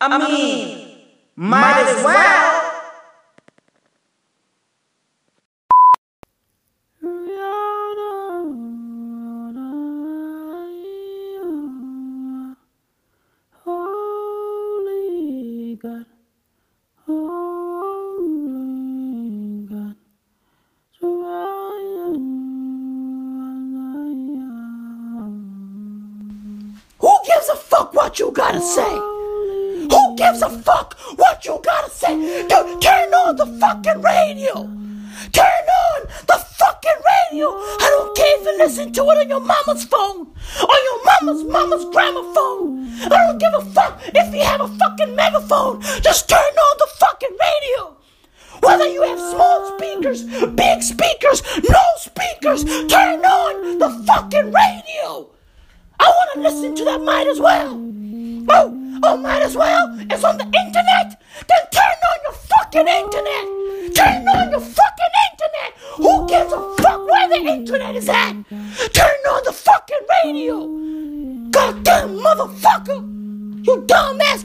I mean, might as well. Dumbass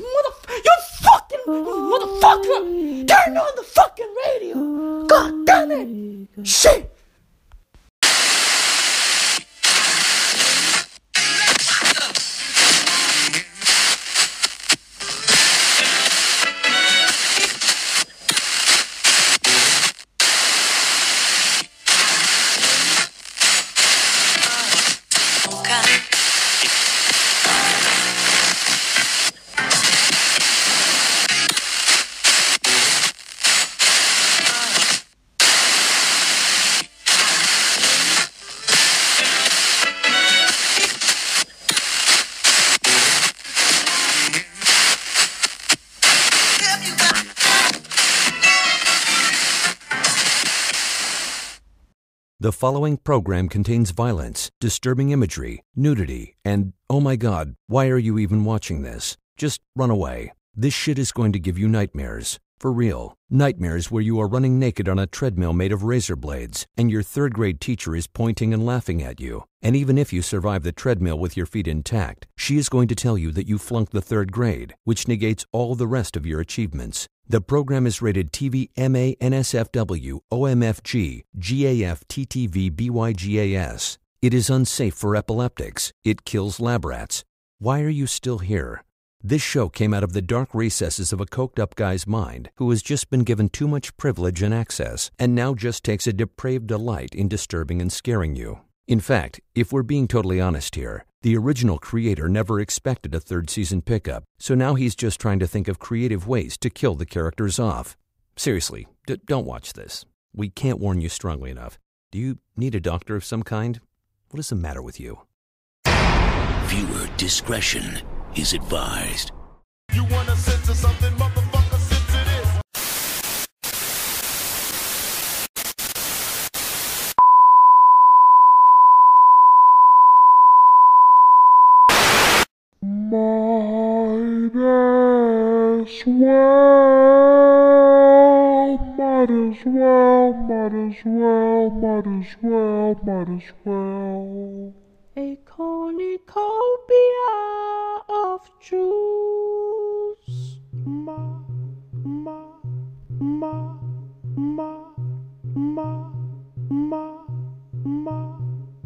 following program contains violence, disturbing imagery, nudity, and oh my god, why are you even watching this? Just run away. This shit is going to give you nightmares. For real. Nightmares where you are running naked on a treadmill made of razor blades, and your third grade teacher is pointing and laughing at you. And even if you survive the treadmill with your feet intact, she is going to tell you that you flunked the third grade, which negates all the rest of your achievements. The program is rated TV MA NSFW OMFG GAF TTV BYGAS. It is unsafe for epileptics. It kills lab rats. Why are you still here? This show came out of the dark recesses of a coked up guy's mind who has just been given too much privilege and access and now just takes a depraved delight in disturbing and scaring you. In fact, if we're being totally honest here, the original creator never expected a third season pickup, so now he's just trying to think of creative ways to kill the characters off. Seriously, d- don't watch this. We can't warn you strongly enough. Do you need a doctor of some kind? What is the matter with you? Viewer discretion is advised. You as well, might as well. A cornucopia of juice. Ma, ma, ma, ma, ma, ma, ma,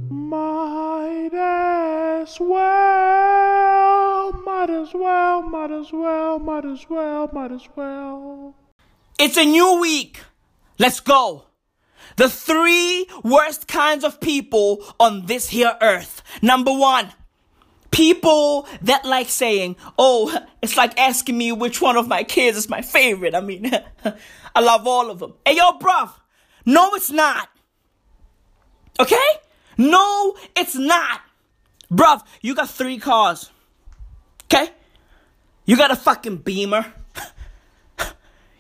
might as well, might as well, might as well, might as well, might as well. It's a new week. Let's go. The three worst kinds of people on this here earth. Number one, people that like saying, oh, it's like asking me which one of my kids is my favorite. I mean, I love all of them. Hey, yo, bruv. No, it's not. Okay? No, it's not. Bruv, you got three cars. Okay? You got a fucking Beamer.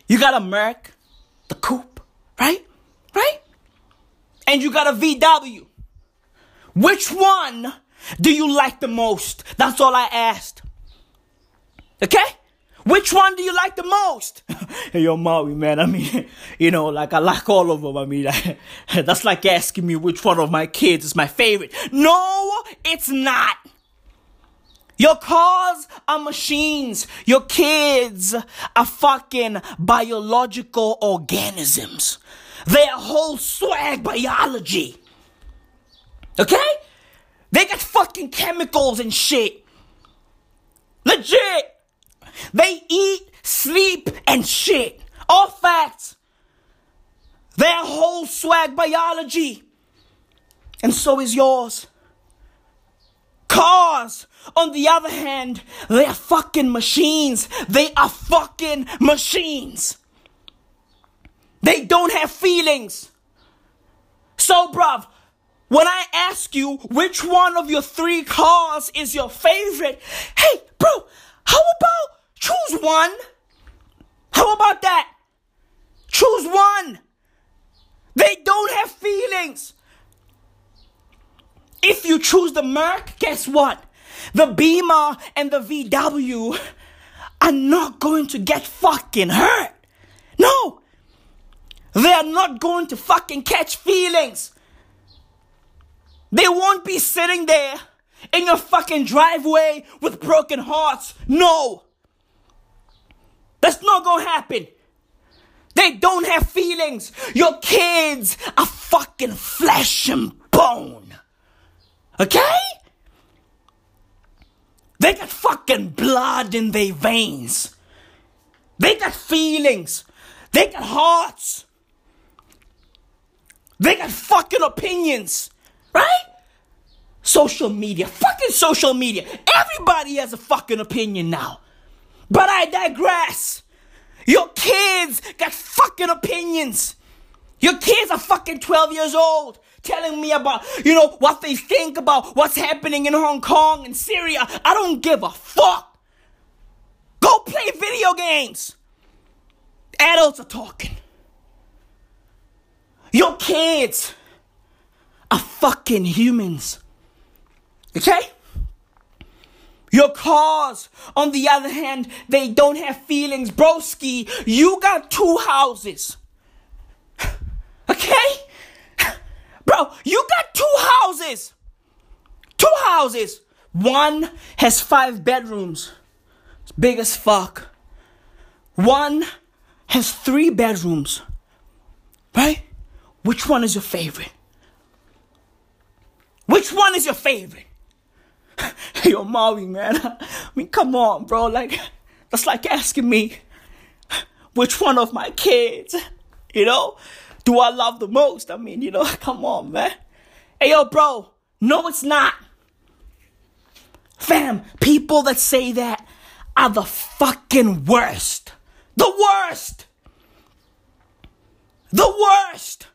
You got a Merc, the coupe, right? Right? And you got a VW. Which one do you like the most? That's all I asked. Okay? Which one do you like the most? hey, yo, Maui, man. I mean, you know, like I like all of them. I mean, that's like asking me which one of my kids is my favorite. No, it's not. Your cars are machines. Your kids are fucking biological organisms. They are whole swag biology. Okay? They got fucking chemicals and shit. Legit. They eat, sleep, and shit. All facts. They're whole swag biology. And so is yours. Cars, on the other hand, they are fucking machines. They are fucking machines. They don't have feelings. So, bruv, when I ask you which one of your three cars is your favorite, hey, bro, how about choose one? How about that? Choose one. They don't have feelings. If you choose the Merc, guess what? The Beamer and the VW are not going to get fucking hurt. No. They are not going to fucking catch feelings. They won't be sitting there in your fucking driveway with broken hearts. No. That's not gonna happen. They don't have feelings. Your kids are fucking flesh and bone. Okay? They got fucking blood in their veins. They got feelings. They got hearts. They got fucking opinions. Right? Social media. Fucking social media. Everybody has a fucking opinion now. But I digress. Your kids got fucking opinions. Your kids are fucking 12 years old telling me about, you know, what they think about what's happening in Hong Kong and Syria. I don't give a fuck. Go play video games. Adults are talking. Your kids are fucking humans. Okay? Your cars, on the other hand, they don't have feelings. Broski, you got two houses. Okay? Bro, you got two houses. Two houses. One has five bedrooms. It's big as fuck. One has three bedrooms. Right? Which one is your favorite? Which one is your favorite? Yo, Maui, man. I mean, come on, bro. Like, that's like asking me which one of my kids, you know, do I love the most? I mean, you know, come on, man. Hey, yo, bro. No, it's not. Fam, people that say that are the fucking worst. The worst. The worst.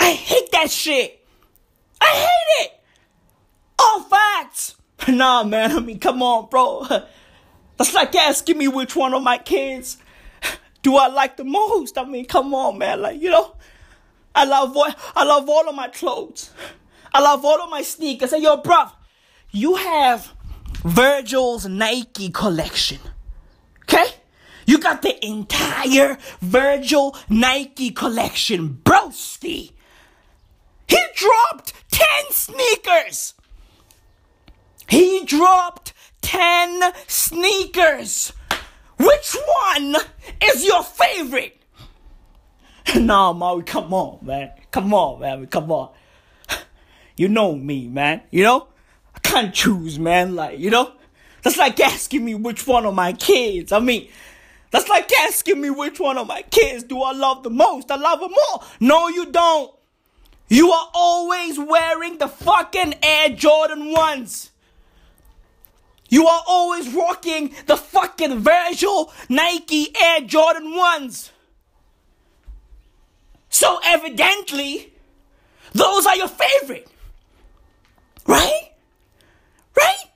I hate that shit. I hate it. All facts. Nah, man. I mean, come on, bro. That's like asking me which one of my kids do I like the most. I mean, come on, man. Like, you know, I love all, I love all of my clothes. I love all of my sneakers. Hey, yo, bro, you have Virgil's Nike collection. Okay? You got the entire Virgil Nike collection, broski. He dropped 10 sneakers. He dropped 10 sneakers. Which one is your favorite? nah, Maui, come on, man. Come on, man. Come on. You know me, man. You know? I can't choose, man. Like, you know? That's like asking me which one of my kids. I mean, that's like asking me which one of my kids do I love the most. I love them all. No, you don't. You are always wearing the fucking Air Jordan 1s. You are always rocking the fucking Virgil Nike Air Jordan 1s. So evidently, those are your favorite. Right? Right?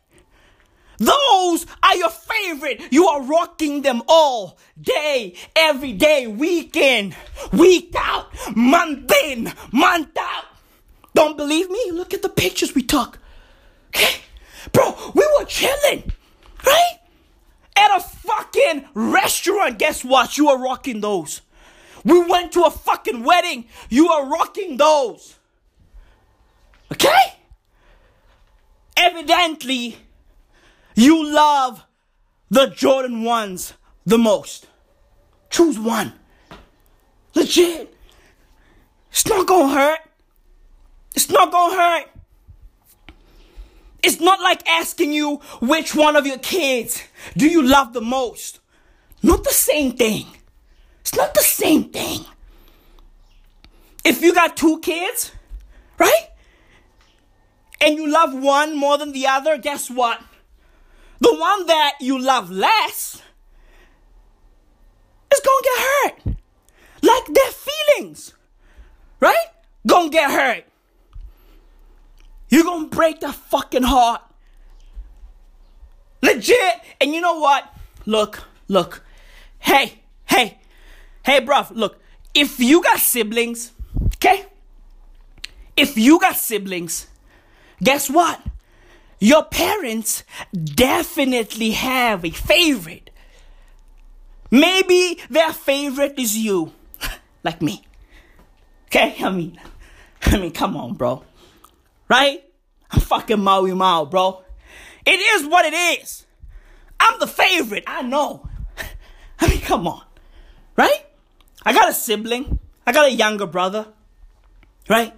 Those are your favorite. You are rocking them all day, every day, week in, week out, month in, month out. Don't believe me? Look at the pictures we took. Okay? Bro, we were chilling, right? At a fucking restaurant. Guess what? You are rocking those. We went to a fucking wedding. You are rocking those. Okay? Evidently, you love the Jordan ones the most? Choose one. Legit. It's not gonna hurt. It's not gonna hurt. It's not like asking you which one of your kids do you love the most. Not the same thing. It's not the same thing. If you got two kids, right? And you love one more than the other, guess what? The one that you love less is gonna get hurt. Like their feelings, right? Gonna get hurt. You're gonna break their fucking heart. Legit. And you know what? Look, look. Hey, hey, hey, bruv, look. If you got siblings, okay? If you got siblings, guess what? Your parents definitely have a favorite. Maybe their favorite is you, like me. Okay? I mean, I mean, come on, bro. Right? I'm fucking Maui Mao, bro. It is what it is. I'm the favorite. I know. I mean, come on. Right? I got a sibling. I got a younger brother. Right?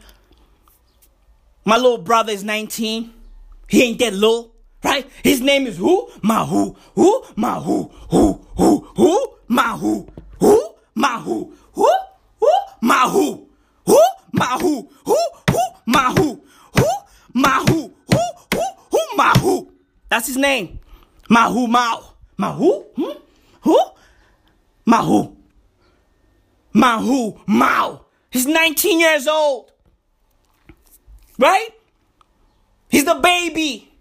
My little brother is 19. He ain't that little. Right? His name is who? Mahu. Who? Mahu. Who? Who? Who? Mahu. Who? Mahu. Who? Who? Mahu. Who? Mahu. Who? Who? Mahu. Who? Mahu. Who? Who? Who? Mahu. That's his name. Mahu Mao. Mahu? Hmm? Who? Mahu. Mahu Mao. He's 19 years old. Right? He's the baby.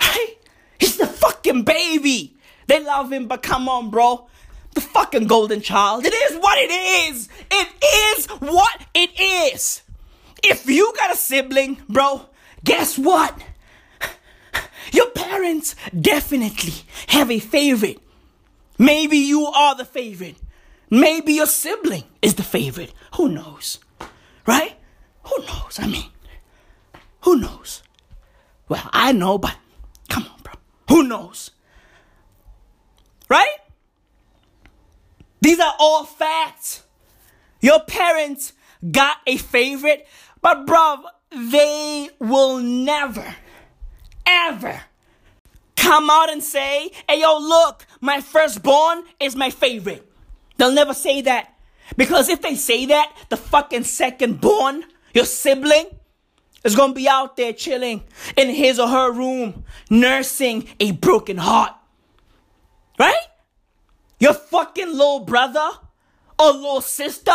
Right? He's the fucking baby. They love him, but come on, bro. The fucking golden child. It is what it is. It is what it is. If you got a sibling, bro, guess what? Your parents definitely have a favorite. Maybe you are the favorite. Maybe your sibling is the favorite. Who knows? Right? Who knows? I mean, who knows? Well, I know, but come on, bro. Who knows? Right? These are all facts. Your parents got a favorite, but bruv, they will never, ever come out and say, hey yo, look, my firstborn is my favorite. They'll never say that. Because if they say that, the fucking second born, your sibling, is gonna be out there chilling in his or her room, nursing a broken heart. Right? Your fucking little brother or little sister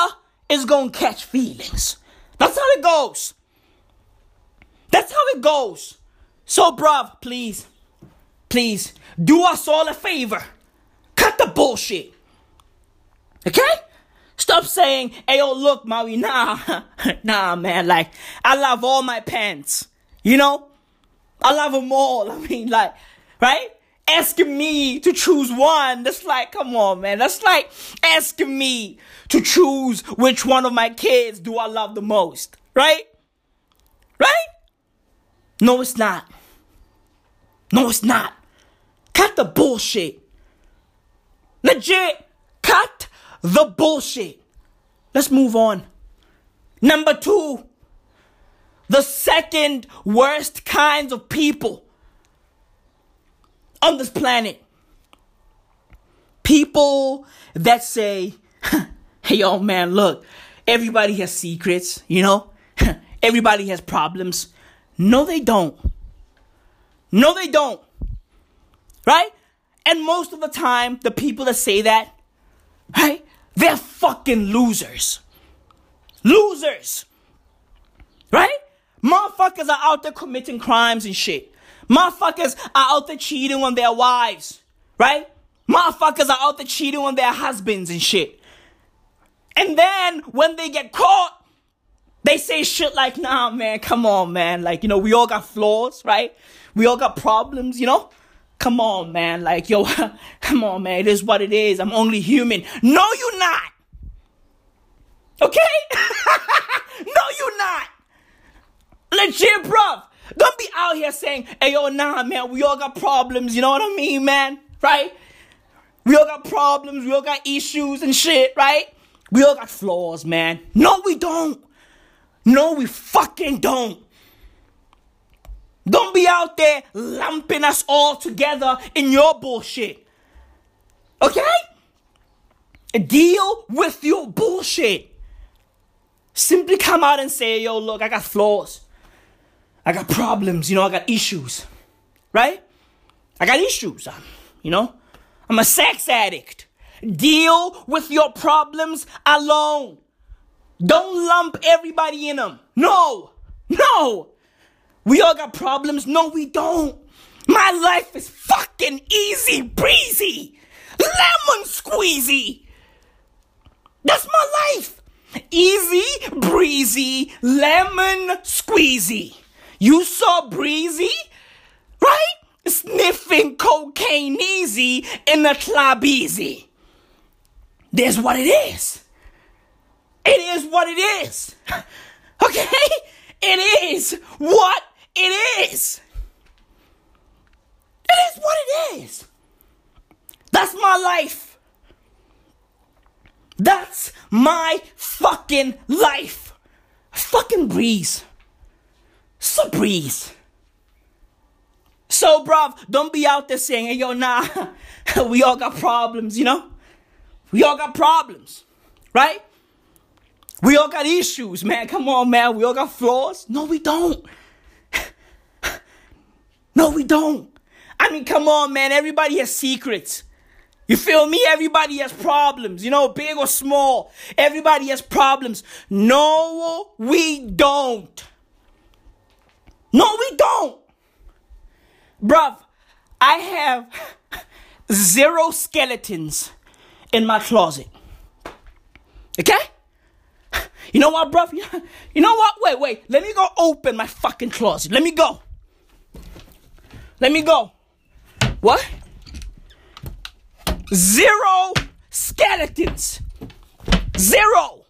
is gonna catch feelings. That's how it goes. That's how it goes. So, bruv, please, please, do us all a favor. Cut the bullshit. Okay? Stop saying, hey, yo, look, Maui, nah, nah, man, like, I love all my pants. You know? I love them all. I mean, like, right? Asking me to choose one, that's like, come on, man. That's like asking me to choose which one of my kids do I love the most. Right? Right? No, it's not. No, it's not. Cut the bullshit. Legit. Cut the bullshit. Let's move on. Number two, the second worst kinds of people on this planet. People that say, hey, yo, man, look, everybody has secrets, you know? everybody has problems. No, they don't. No, they don't. Right? And most of the time, the people that say that, right? They're fucking losers. Losers. Right? Motherfuckers are out there committing crimes and shit. Motherfuckers are out there cheating on their wives. Right? Motherfuckers are out there cheating on their husbands and shit. And then when they get caught, they say shit like, nah, man, come on, man. Like, you know, we all got flaws, right? We all got problems, you know? Come on, man. Like, yo, come on, man. It is what it is. I'm only human. No, you're not. Okay? no, you're not. Legit, bruv. Don't be out here saying, hey, yo, nah, man, we all got problems. You know what I mean, man? Right? We all got problems. We all got issues and shit, right? We all got flaws, man. No, we don't. No, we fucking don't. Don't be out there lumping us all together in your bullshit. Okay? Deal with your bullshit. Simply come out and say, yo, look, I got flaws. I got problems, you know, I got issues. Right? I got issues, um, you know? I'm a sex addict. Deal with your problems alone. Don't lump everybody in them. No, no. We all got problems. No, we don't. My life is fucking easy breezy, lemon squeezy. That's my life. Easy breezy, lemon squeezy. You saw breezy, right? Sniffing cocaine easy in the club easy. There's what it is. It is what it is. Okay? It is what it is. It is what it is. That's my life. That's my fucking life. Fucking breeze. So breeze. So, bruv, don't be out there saying, hey, yo, nah, we all got problems, you know? We all got problems, right? We all got issues, man. Come on, man. We all got flaws. No, we don't. No, we don't. I mean, come on, man. Everybody has secrets. You feel me? Everybody has problems, you know, big or small. Everybody has problems. No, we don't. No, we don't. Bruv, I have zero skeletons in my closet. Okay? You know what, bruv? You know what? Wait, wait. Let me go open my fucking closet. Let me go. Let me go. What? Zero skeletons. Zero.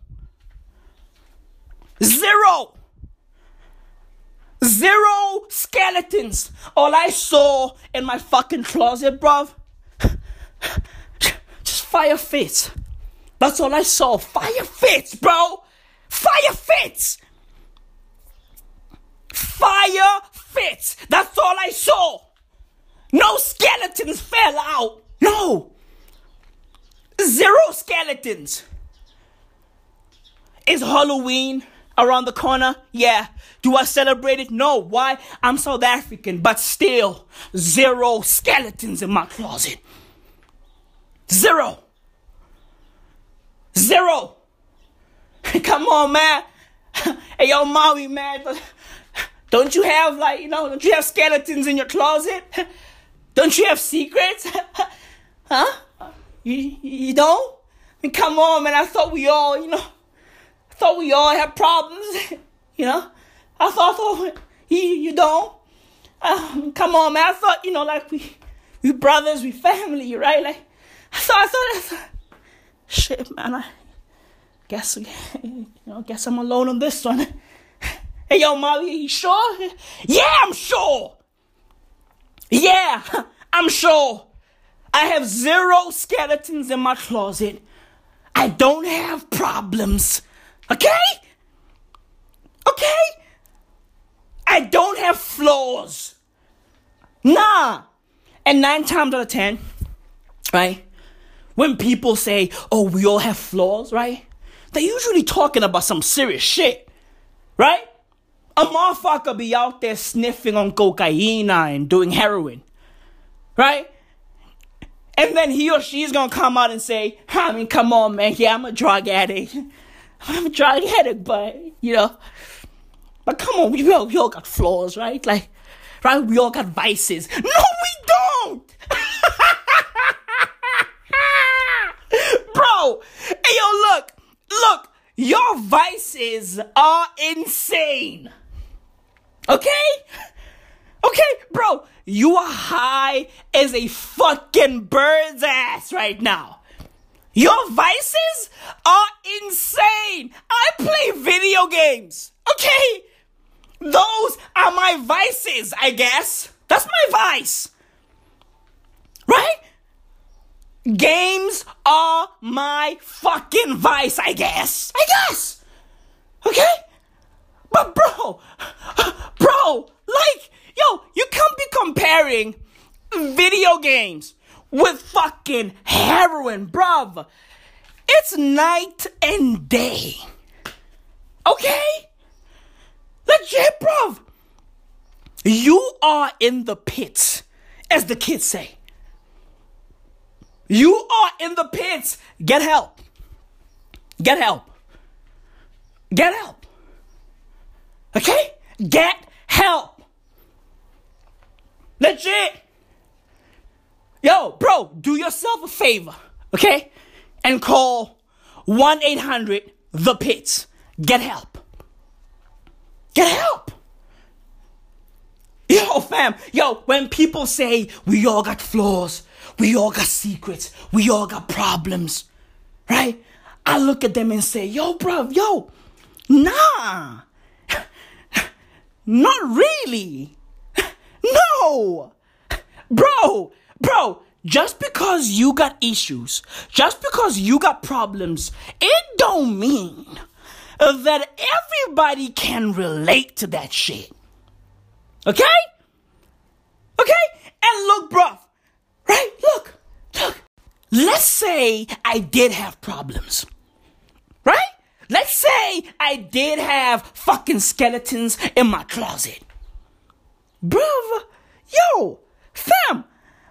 Zero. Zero skeletons. All I saw in my fucking closet, bruv, just fire fits. That's all I saw. Fire fits, bro. Fire fits. Fire fits. That's all I saw. No skeletons fell out. No. Zero skeletons. Is Halloween around the corner? Yeah. Do I celebrate it? No. Why? I'm South African, but still, zero skeletons in my closet. Zero. Zero. Come on, man. hey, yo, Maui, man. Don't you have, like, you know, don't you have skeletons in your closet? Don't you have secrets? huh? You, you don't? I mean, come on, man. I thought we all, you know, I thought we all had problems. you know? I thought, I thought you, you don't? Um, come on, man. I thought, you know, like we, we brothers, we family, right? Like, I thought, I thought, I thought shit, man. I guess, you know, guess I'm alone on this one. Hey, yo, Molly, you sure? Yeah, I'm sure. Yeah, I'm sure. I have zero skeletons in my closet. I don't have problems. Okay? Okay? I don't have flaws. Nah. And nine times out of ten, right? When people say, oh, we all have flaws, right? They're usually talking about some serious shit, right? A motherfucker be out there sniffing on cocaine and doing heroin, right? And then he or she's gonna come out and say, I mean, come on, man, yeah, I'm a drug addict. I'm a drug addict, but, you know, but come on, we all, we all got flaws, right? Like, right? We all got vices. No, we don't! Bro, hey, yo, look, look, your vices are insane. Okay? Okay, bro, you are high as a fucking bird's ass right now. Your vices are insane. I play video games. Okay? Those are my vices, I guess. That's my vice. Right? Games are my fucking vice, I guess. I guess. Okay? But bro, bro, like, yo, you can't be comparing video games with fucking heroin, bruv. It's night and day. Okay? Legit, bruv. You are in the pits, as the kids say. You are in the pits. Get help. Get help. Get help. Okay? Get help. Legit. Yo, bro, do yourself a favor, okay? And call 1 800 The Pits. Get help. Get help. Yo, fam, yo, when people say we all got flaws, we all got secrets, we all got problems, right? I look at them and say, yo, bro, yo, nah, not really. No, bro, bro, just because you got issues, just because you got problems, it don't mean that everybody can relate to that shit. Okay? Okay? And look, bro, Right? Look. Look. Let's say I did have problems. Right? Let's say I did have fucking skeletons in my closet. Bruv, yo, fam,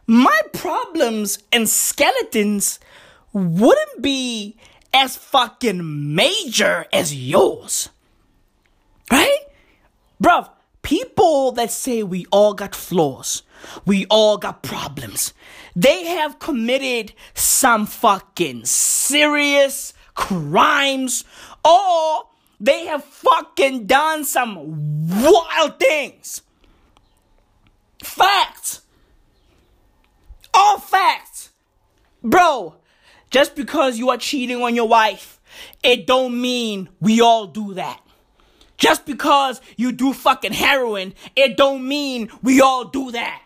my problems and skeletons wouldn't be as fucking major as yours. Right? Bruv, people that say we all got flaws, we all got problems, they have committed some fucking serious crimes or they have fucking done some wild things. Facts. All facts. Bro, just because you are cheating on your wife, it don't mean we all do that. Just because you do fucking heroin, it don't mean we all do that.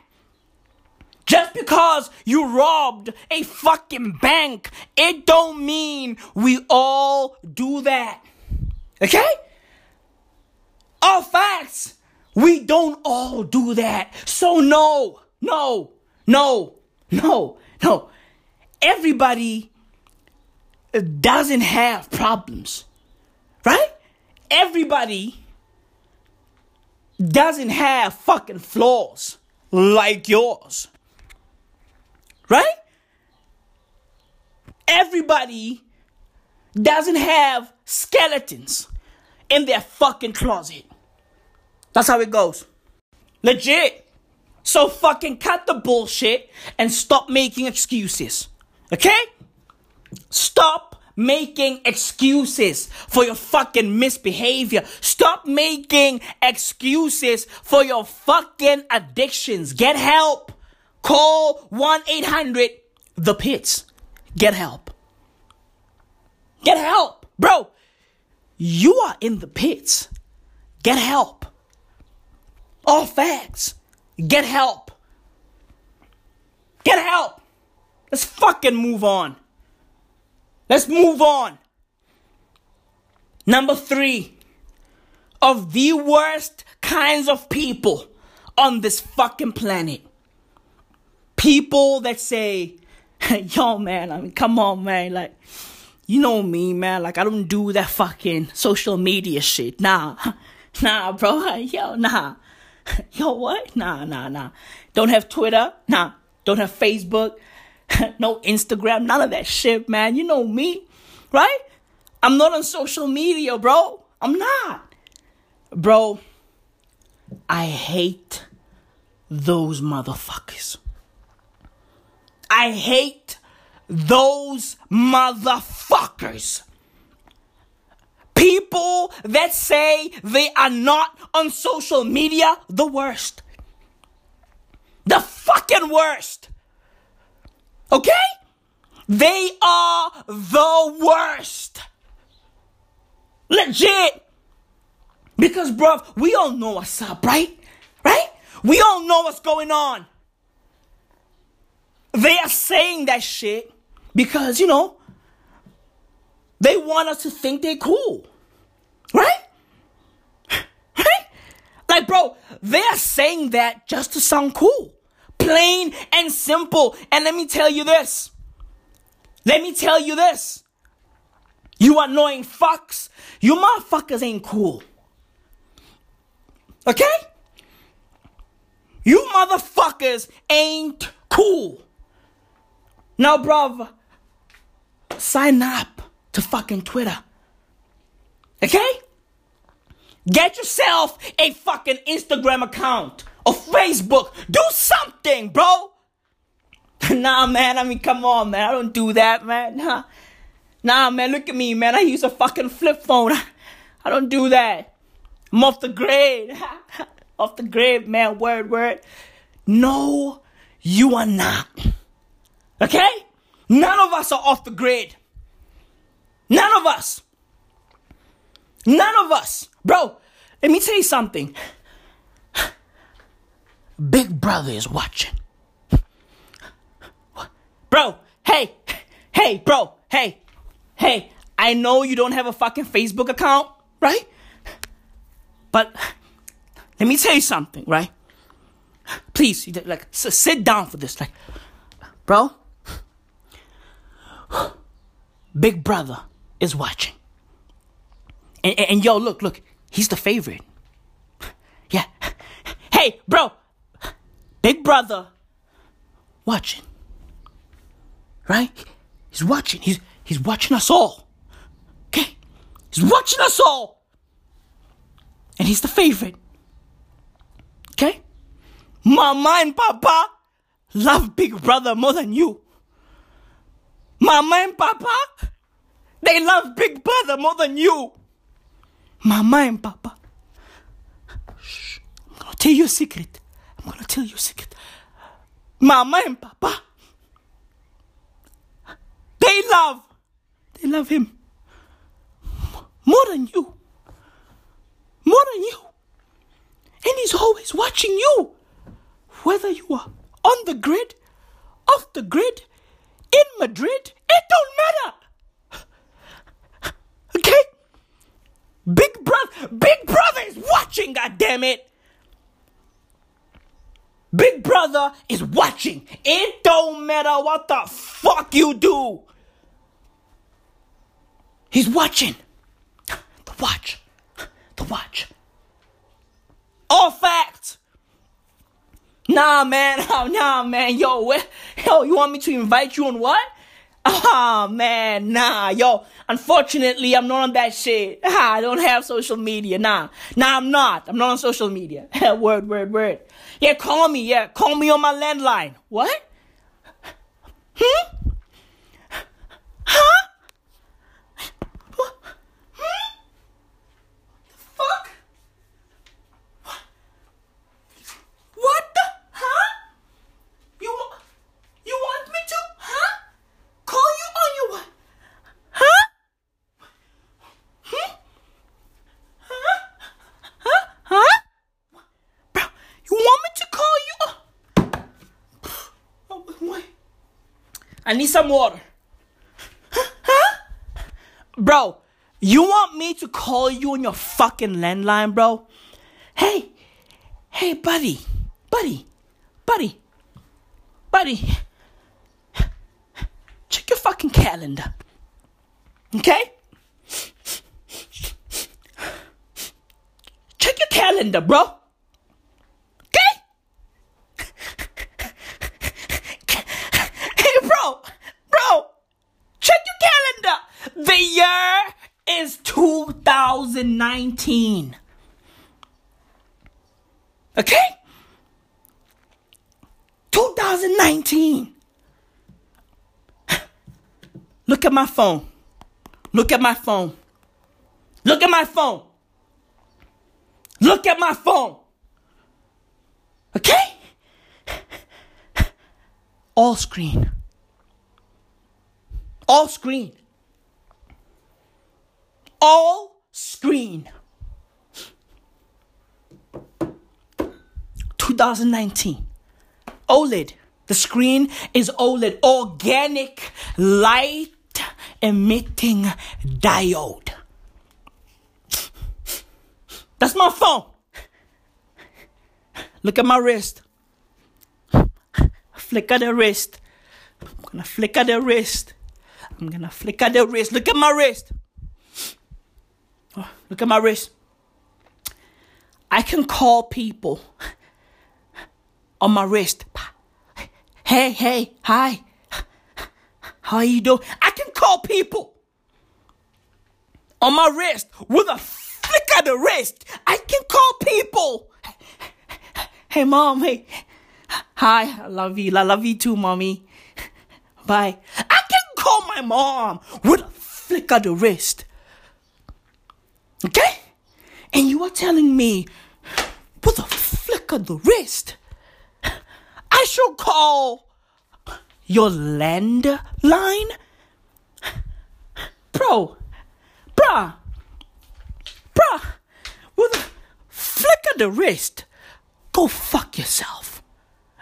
Just because you robbed a fucking bank, it don't mean we all do that. Okay? All facts. We don't all do that. So no, no, no, no, no. Everybody doesn't have problems. Right? Everybody doesn't have fucking flaws like yours. Right? Everybody doesn't have skeletons in their fucking closet. That's how it goes. Legit. So fucking cut the bullshit and stop making excuses. Okay? Stop making excuses for your fucking misbehavior. Stop making excuses for your fucking addictions. Get help. Call 1 800 The Pits. Get help. Get help. Bro, you are in the pits. Get help. All facts. Get help. Get help. Let's fucking move on. Let's move on. Number three of the worst kinds of people on this fucking planet. People that say, yo, man, I mean, come on, man. Like, you know me, man. Like, I don't do that fucking social media shit. Nah. Nah, bro. Yo, nah. Yo, what? Nah, nah, nah. Don't have Twitter. Nah. Don't have Facebook. no Instagram. None of that shit, man. You know me, right? I'm not on social media, bro. I'm not. Bro, I hate those motherfuckers. I hate those motherfuckers. People that say they are not on social media, the worst. The fucking worst. Okay? They are the worst. Legit. Because, bruv, we all know what's up, right? Right? We all know what's going on. They are saying that shit because, you know, they want us to think they're cool. Right? Right? Like, bro, they are saying that just to sound cool. Plain and simple. And let me tell you this. Let me tell you this. You annoying fucks. You motherfuckers ain't cool. Okay? You motherfuckers ain't cool. Now, bruv, sign up to fucking Twitter. Okay? Get yourself a fucking Instagram account or Facebook. Do something, bro. nah, man. I mean, come on, man. I don't do that, man. Nah. Nah, man. Look at me, man. I use a fucking flip phone. I don't do that. I'm off the grid. off the grid, man. Word, word. No, you are not. Okay? None of us are off the grid. None of us. None of us. Bro, let me tell you something. Big brother is watching. Bro, hey, hey, bro, hey, hey, I know you don't have a fucking Facebook account, right? But let me tell you something, right? Please, like, sit down for this. Like, bro, Big Brother is watching. And, and, and yo, look, look, he's the favorite. Yeah. Hey, bro, Big Brother watching. Right? He's watching. He's he's watching us all. Okay? He's watching us all. And he's the favorite. Okay? Mama and Papa love Big Brother more than you. Mama and Papa, they love Big Brother more than you. Mama and Papa. Shh. I'm gonna tell you a secret. I'm gonna tell you a secret. Mama and Papa, they love, they love him more than you. More than you. And he's always watching you. Whether you are on the grid, off the grid, in Madrid, it don't matter. Okay? Big brother, big brother is watching, God damn it. Big brother is watching. It don't matter what the fuck you do. He's watching. The watch. The watch. All facts. Nah, man. Oh, nah, man. Yo, where, yo, you want me to invite you on what? Ah, man. Nah, yo. Unfortunately, I'm not on that shit. Ah, I don't have social media. Nah. Nah, I'm not. I'm not on social media. word, word, word. Yeah, call me. Yeah, call me on my landline. What? Hmm? Huh? What? Hmm? The fuck? What the? Huh? You wa- you want me to? Huh? Call you on your what? Huh? Hmm? Huh? Huh? Huh? Bro, you want me to call you? Oh, wait. I need some water. Huh? Bro, you want me to call you on your fucking landline, bro? Hey, hey, buddy, buddy, buddy, buddy. Check your fucking calendar. Okay? Check your calendar, bro. Okay? Hey, bro, bro, check your calendar. The year is 2019. Okay? 2019. Look at my phone. Look at my phone. Look at my phone. Look at my phone. Okay? All screen. All screen. All screen. 2019. OLED. The screen is OLED, organic light emitting diode. That's my phone. Look at my wrist. Flicker the wrist. I'm gonna flicker the wrist. I'm gonna flicker the wrist. Look at my wrist. Look at my wrist. I can call people on my wrist. Hey, hey, hi. How you doing? I can call people on my wrist with a flick of the wrist. I can call people. Hey, mom. Hey, hi. I love you. I love you too, mommy. Bye. I can call my mom with a flick of the wrist. Okay? And you are telling me with a flick of the wrist, I should call your landline? Bro, bruh, bruh, with a flick of the wrist, go fuck yourself.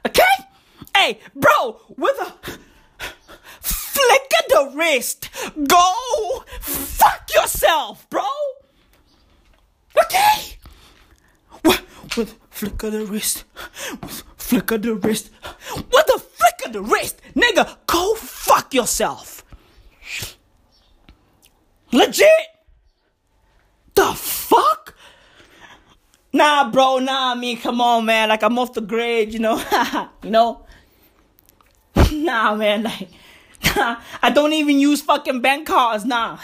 Okay? Hey, bro, with a flick of the wrist, go fuck yourself, bro. Okay? With, with flick of the wrist, with flick of the wrist, with a flick of the wrist, nigga, go fuck yourself. Legit. The fuck? Nah, bro, nah, I mean, come on, man. Like, I'm off the grid, you know? you know? Nah, man, like, nah, I don't even use fucking bank cards, nah.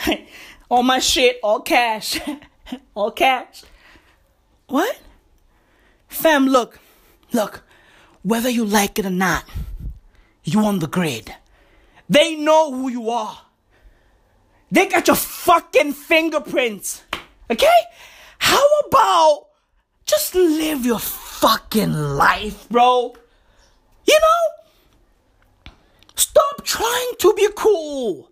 all my shit, all cash. all cash. What? Fam, look, look, whether you like it or not, you on the grid. They know who you are. They got your fucking fingerprints. Okay? How about just live your fucking life, bro? You know? Stop trying to be cool.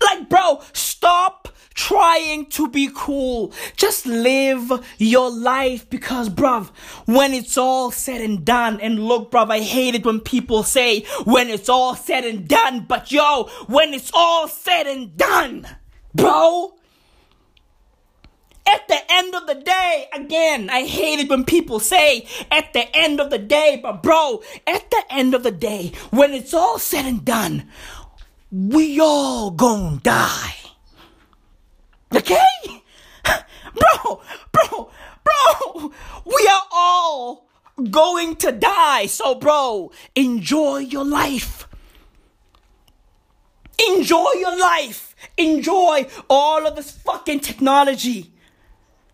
Like, bro, stop trying to be cool. Just live your life because, bruv, when it's all said and done, and look, bruv, I hate it when people say when it's all said and done, but yo, when it's all said and done, bro, at the end of the day, again, I hate it when people say at the end of the day, but bro, at the end of the day, when it's all said and done, we all gonna die. Okay? Bro, bro, bro, we are all going to die. So, bro, enjoy your life. Enjoy your life. Enjoy all of this fucking technology.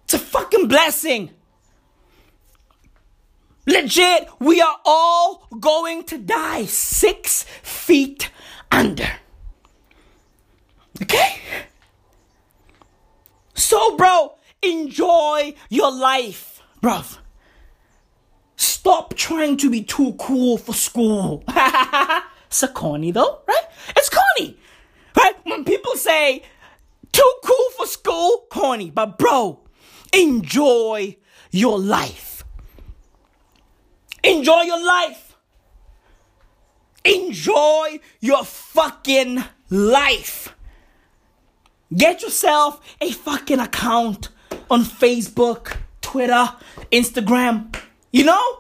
It's a fucking blessing. Legit, we are all going to die six feet under. Okay? So, bro, enjoy your life, bruv. Stop trying to be too cool for school. so corny though, right? It's corny, right? When people say too cool for school, corny. But bro, enjoy your life. Enjoy your life. Enjoy your fucking life. Get yourself a fucking account on Facebook, Twitter, Instagram. You know?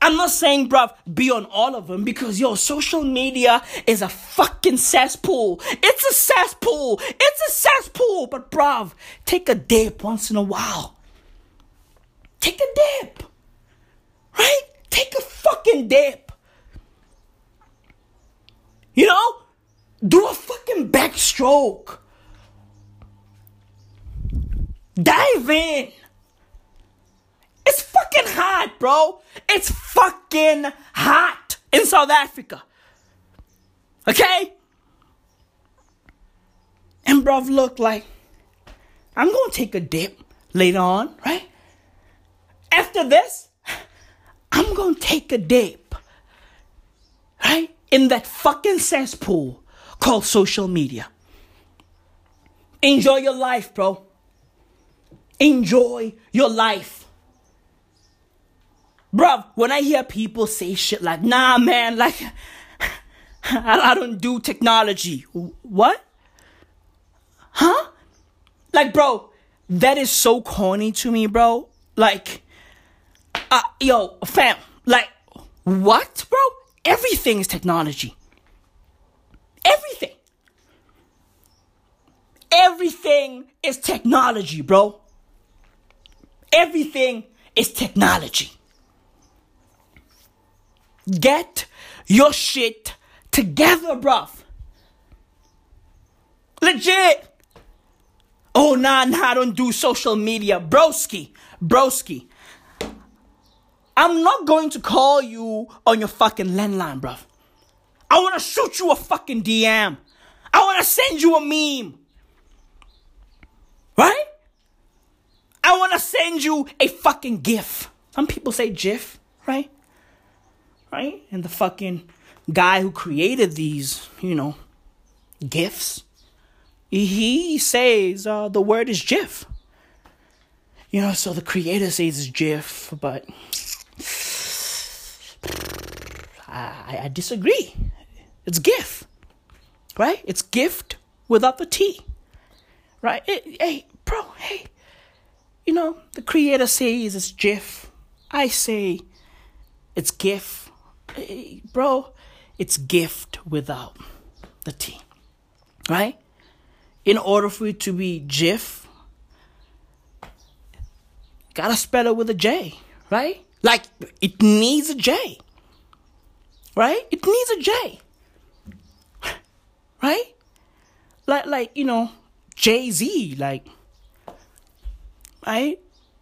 I'm not saying, bruv, be on all of them because yo, social media is a fucking cesspool. It's a cesspool. It's a cesspool. But, bruv, take a dip once in a while. Take a dip. Right? Take a fucking dip. You know? Do a fucking backstroke. Dive in. It's fucking hot, bro. It's fucking hot in South Africa. Okay? And bro, look like I'm gonna take a dip later on, right? After this, I'm gonna take a dip, right? In that fucking cesspool called social media. Enjoy your life, bro. Enjoy your life. Bruv, when I hear people say shit like, nah, man, like, I, I don't do technology. What? Huh? Like, bro, that is so corny to me, bro. Like, uh, yo, fam, like, what, bro? Everything is technology. Everything. Everything is technology, bro. Everything is technology. Get your shit together, bruv. Legit. Oh, nah, nah, I don't do social media. Broski, broski. I'm not going to call you on your fucking landline, bruv. I want to shoot you a fucking DM. I want to send you a meme. Right? I want to send you a fucking GIF. Some people say GIF, right? Right? And the fucking guy who created these, you know, GIFs, he says uh, the word is GIF. You know, so the creator says it's GIF, but I, I disagree. It's GIF, right? It's gift without the T, right? It, hey, know, the creator says it's GIF. I say it's GIF. Hey, bro, it's gift without the T, right? In order for it to be GIF, gotta spell it with a J, right? Like it needs a J, right? It needs a J, right? Like, like you know, Jay Z, like, right?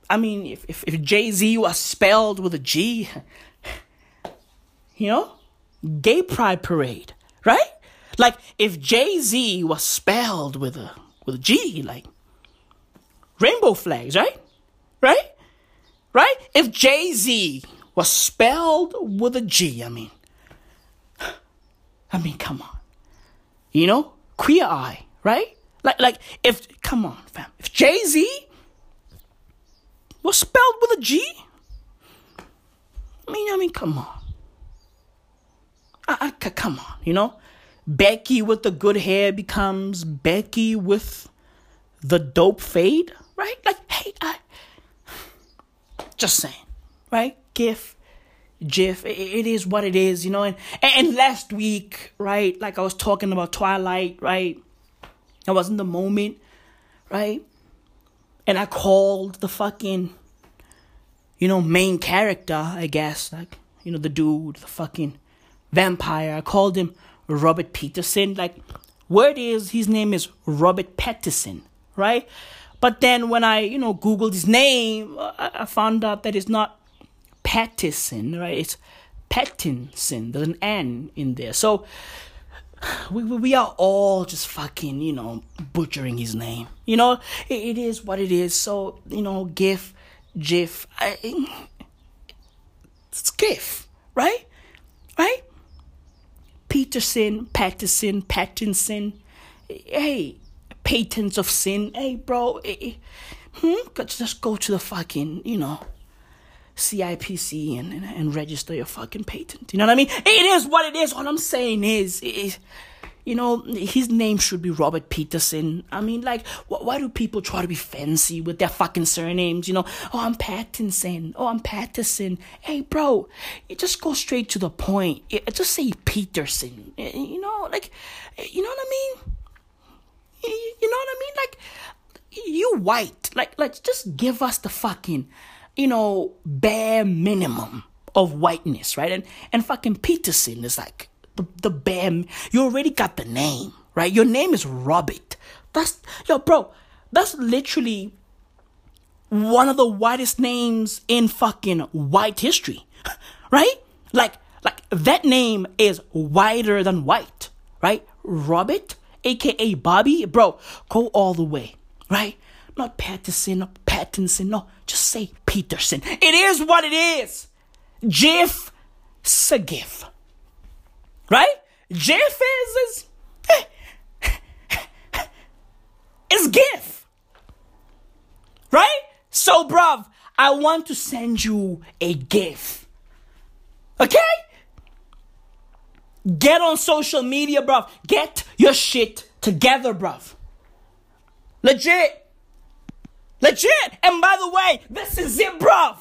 I mean, if if, if Jay Z was spelled with a G, you know, Gay Pride Parade, right? Like if Jay Z was spelled with a with a G, like rainbow flags, right? Right? Right? If Jay Z was spelled with a G, I mean, I mean, come on, you know, queer eye, right? Like, like if come on, fam, if Jay Z was spelled with a G, I mean, I mean, come on. I, I, come on, you know? Becky with the good hair becomes Becky with the dope fade, right? Like, hey, I just saying, right? GIF, GIF, it, it is what it is, you know? And, and last week, right, like I was talking about Twilight, right? I was in the moment, right? And I called the fucking, you know, main character, I guess, like, you know, the dude, the fucking vampire. I called him Robert Peterson. Like, word is his name is Robert Pattinson, right? But then when I, you know, Googled his name, I, found out that it's not Pattison, right? It's Pattinson. There's an N in there. So we, we we are all just fucking, you know, butchering his name. You know, it, it is what it is. So, you know, GIF, GIF, I, it's GIF, right? Right? Peterson, Patterson, Pattinson. Hey, patents of sin. Hey, bro. Hey, hmm? Just go to the fucking, you know, CIPC and, and, and register your fucking patent. You know what I mean? It is what it is. All I'm saying is, is you know, his name should be Robert Peterson. I mean, like, wh- why do people try to be fancy with their fucking surnames? You know, oh, I'm Pattinson. Oh, I'm Patterson. Hey, bro, you just go straight to the point. You- Just say Peterson. Eh, eh, you know, like, eh, you know what I mean? You know what I mean? Like, you white. Like, like, just give us the fucking, you know, bare minimum of whiteness, right? And and fucking Peterson is like the the bare. You already got the name, right? Your name is Robert. That's yo, bro. That's literally one of the whitest names in fucking white history, right? Like, like that name is whiter than white, right? Robert, aka Bobby, bro, go all the way, right? Not Patterson, not Pattinson, no, just say Peterson. It is what it is. Jiff, Sagif, right? Jiff is is is GIF. Right? So, bruv, I want to send you a GIF. Okay? Get on social media, bruv. Get your shit together, bruv. Legit. Legit. And by the way, this is it, bruv.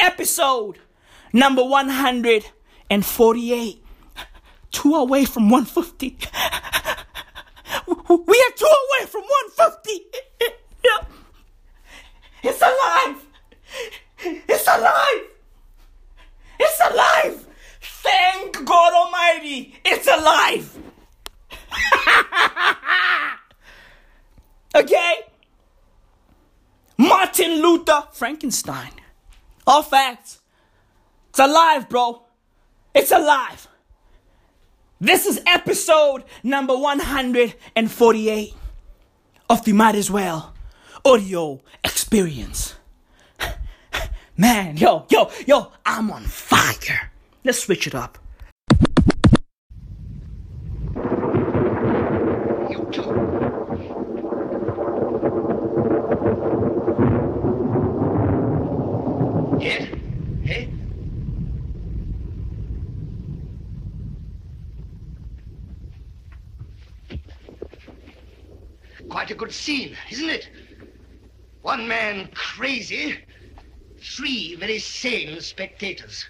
Episode number 148. Two away from 150. We are two away from 150. Yeah. It's alive. It's alive. It's alive. Thank God Almighty. It's alive. okay? Martin Luther Frankenstein. All facts. It's alive, bro. It's alive. This is episode number 148 of the Might as Well audio experience. Man, yo, yo, yo, I'm on fire. Let's switch it up. You A good scene, isn't it? One man crazy, three very sane spectators.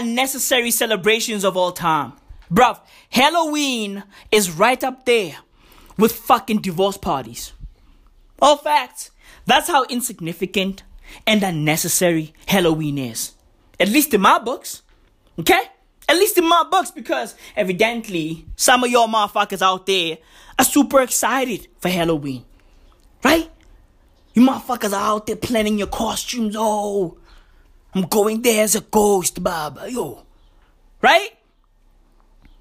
Unnecessary celebrations of all time. Bruv, Halloween is right up there with fucking divorce parties. All facts. That's how insignificant and unnecessary Halloween is. At least in my books. Okay? At least in my books, because evidently some of y'all motherfuckers out there are super excited for Halloween. Right? You motherfuckers are out there planning your costumes. Oh, I'm going there as a ghost, Baba. Yo. Right?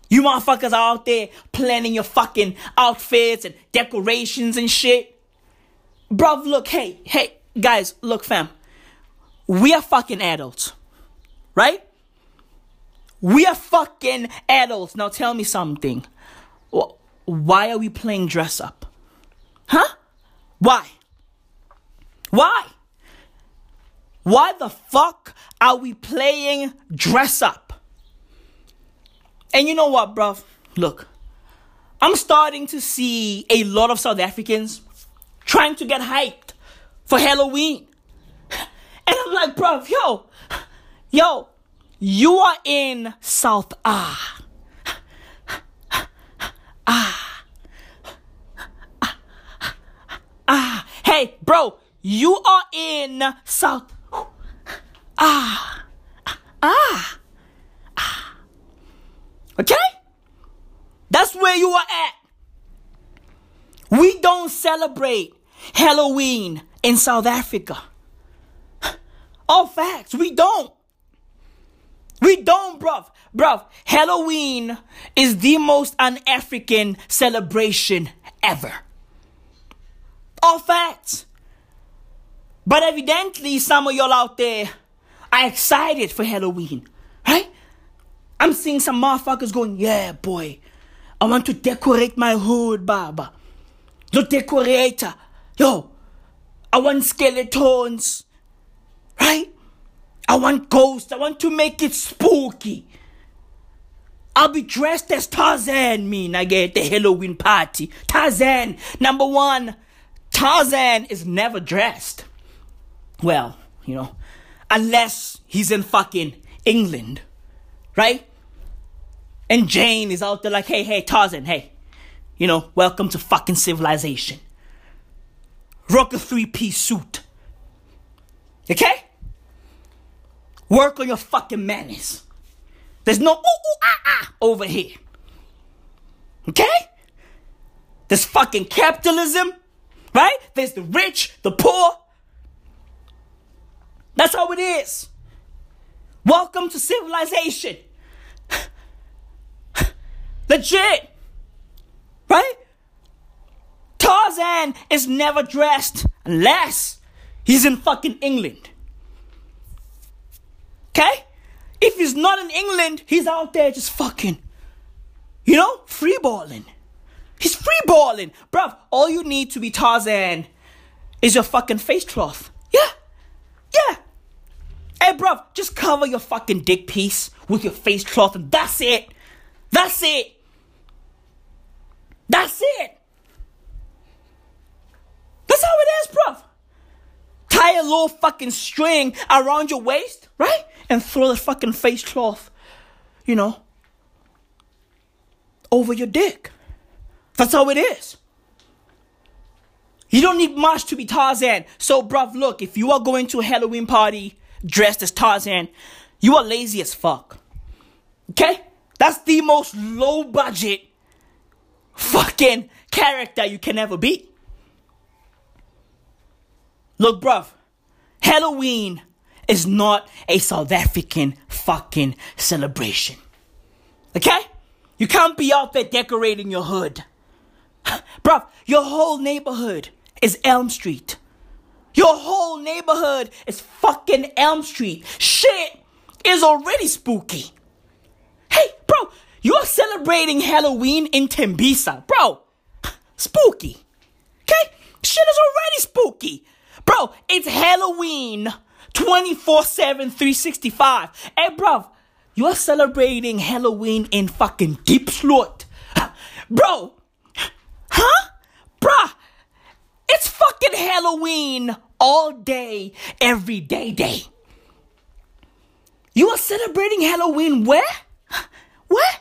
You motherfuckers are out there planning your fucking outfits and decorations and shit. Bruv, look, hey, hey, guys, look, fam. We are fucking adults. Right? We are fucking adults. Now tell me something. Why are we playing dress up? Huh? Why? Why? Why the fuck are we playing dress up? And you know what, bruv? Look, I'm starting to see a lot of South Africans trying to get hyped for Halloween. And I'm like, bruv, yo, yo, you are in South Ah. Ah. Ah. Hey, bro, you are in South Ah. Ah. Ah. Okay? That's where you are at. We don't celebrate Halloween in South Africa. All facts, we don't. We don't, bruv. Bruv, Halloween is the most un African celebration ever. All facts. But evidently, some of y'all out there are excited for Halloween, right? I'm seeing some motherfuckers going, yeah, boy, I want to decorate my hood, Baba. The decorator. Yo, I want skeletons, right? I want ghosts. I want to make it spooky. I'll be dressed as Tarzan, mean I get the Halloween party. Tarzan, number one, Tarzan is never dressed. Well, you know, unless he's in fucking England, right? And Jane is out there like, hey, hey, Tarzan, hey, you know, welcome to fucking civilization. Rock a three piece suit. Okay? Work on your fucking manners. There's no ooh, ooh, ah, ah over here. Okay? There's fucking capitalism, right? There's the rich, the poor. That's how it is. Welcome to civilization. Legit. Right? Tarzan is never dressed unless he's in fucking England. Okay? If he's not in England, he's out there just fucking, you know, free balling. He's free balling. Bruv, all you need to be Tarzan is your fucking face cloth. Yeah. Yeah. Hey, bruv, just cover your fucking dick piece with your face cloth and that's it. That's it. That's it. That's how it is, bruv. Tie a little fucking string around your waist, right? And throw the fucking face cloth, you know, over your dick. That's how it is. You don't need much to be Tarzan. So, bruv, look, if you are going to a Halloween party dressed as Tarzan, you are lazy as fuck. Okay? That's the most low budget fucking character you can ever be. Look, bruv, Halloween is not a South African fucking celebration. Okay? You can't be out there decorating your hood. bruv, your whole neighborhood is Elm Street. Your whole neighborhood is fucking Elm Street. Shit is already spooky. Hey, bro, you're celebrating Halloween in Tembisa. Bro, spooky. Okay? Shit is already spooky. Bro, it's Halloween 24 7, 365. Hey, bro, you're celebrating Halloween in fucking Diepsloot. Bro, huh? Bruh, it's fucking Halloween all day, every day, day. You are celebrating Halloween where? Where?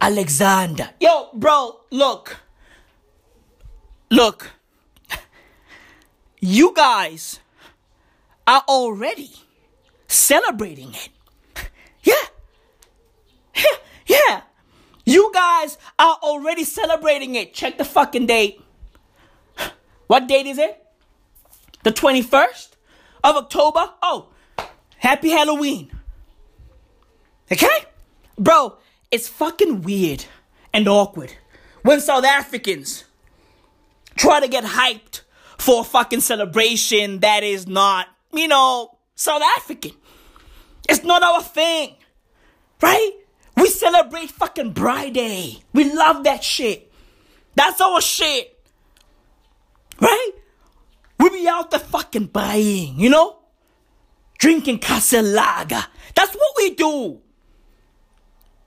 Alexandra. Yo, bro, look. Look. You guys are already celebrating it. Yeah. Yeah. Yeah. You guys are already celebrating it. Check the fucking date. What date is it? The 21st of October? Oh, happy Halloween. Okay? Bro, it's fucking weird and awkward when South Africans try to get hyped for a fucking celebration that is not, you know, South African. It's not our thing. Right? We celebrate fucking Braai Day. We love that shit. That's our shit. Right? We be out there fucking buying, you know? Drinking Castle Lager. That's what we do.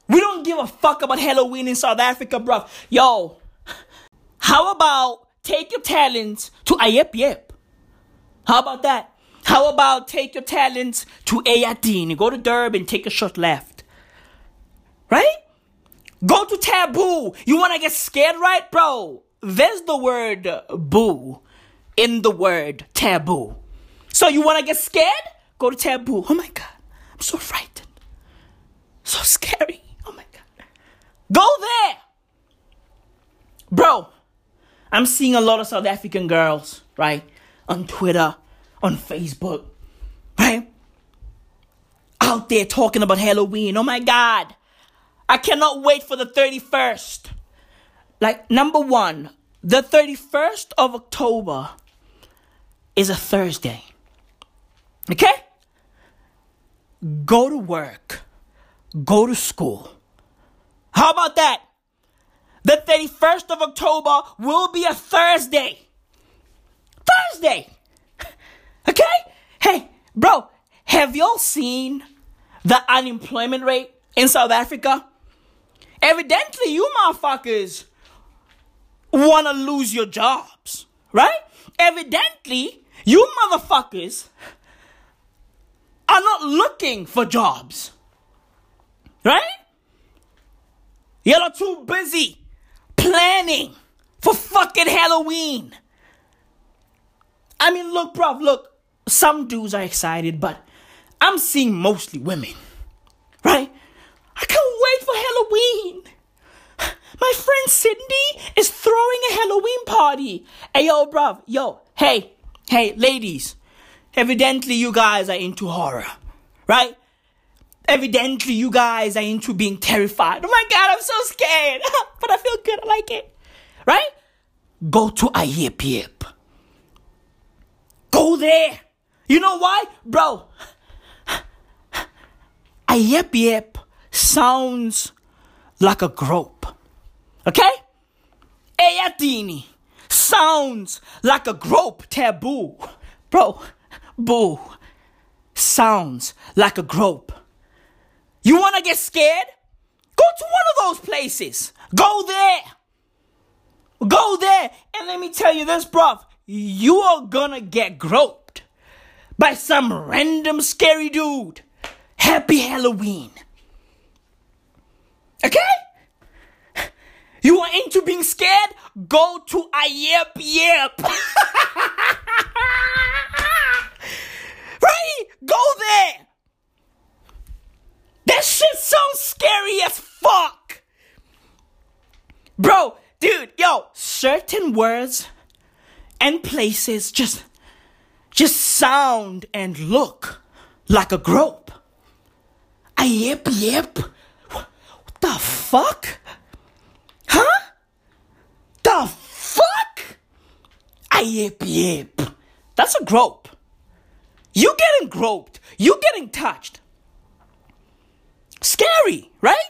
We don't give a fuck about Halloween in South Africa, bruv. Yo, how about take your talents to Ayep Yep? How about that? How about take your talents to Ayatini? Go to Durban, take a shot left. Right? Go to Taboo. You wanna get scared, right, bro? There's the word boo in the word taboo. So you wanna get scared? Go to Taboo. Oh my god, I'm so frightened. So scary. Oh my god. Go there! Bro, I'm seeing a lot of South African girls, right? On Twitter, on Facebook, right? Out there talking about Halloween. Oh my God. I cannot wait for the 31st. Like, number one, the 31st of October is a Thursday. Okay? Go to work, go to school. How about that? The 31st of October will be a Thursday. Thursday. Okay? Hey, bro, have y'all seen the unemployment rate in South Africa? Evidently, you motherfuckers want to lose your jobs, right? Evidently, you motherfuckers are not looking for jobs, right? Y'all are too busy planning for fucking Halloween. I mean, look, bro, look, some dudes are excited, but I'm seeing mostly women, right? I can't wait for Halloween. My friend Cindy is throwing a Halloween party. Hey, yo, bruv, yo, hey, hey, ladies. Evidently, you guys are into horror, right? Evidently, you guys are into being terrified. Oh my god, I'm so scared. but I feel good. I like it. Right? Go to a yip. Go there. You know why? Bro, a yip sounds like a grope. Okay? Eyatini sounds like a grope taboo. Bro, boo sounds like a grope. You wanna get scared? Go to one of those places. Go there. Go there. And let me tell you this, bruv. You are gonna get groped by some random scary dude. Happy Halloween. Okay? You are into being scared? Go to a yep yep. right? Go there. That shit sounds scary as fuck. Bro, dude, yo, certain words and places just just sound and look like a grope. A yep yep. What the fuck? Huh? The fuck? A yip yip. That's a grope. You getting groped. You getting touched. Scary, right?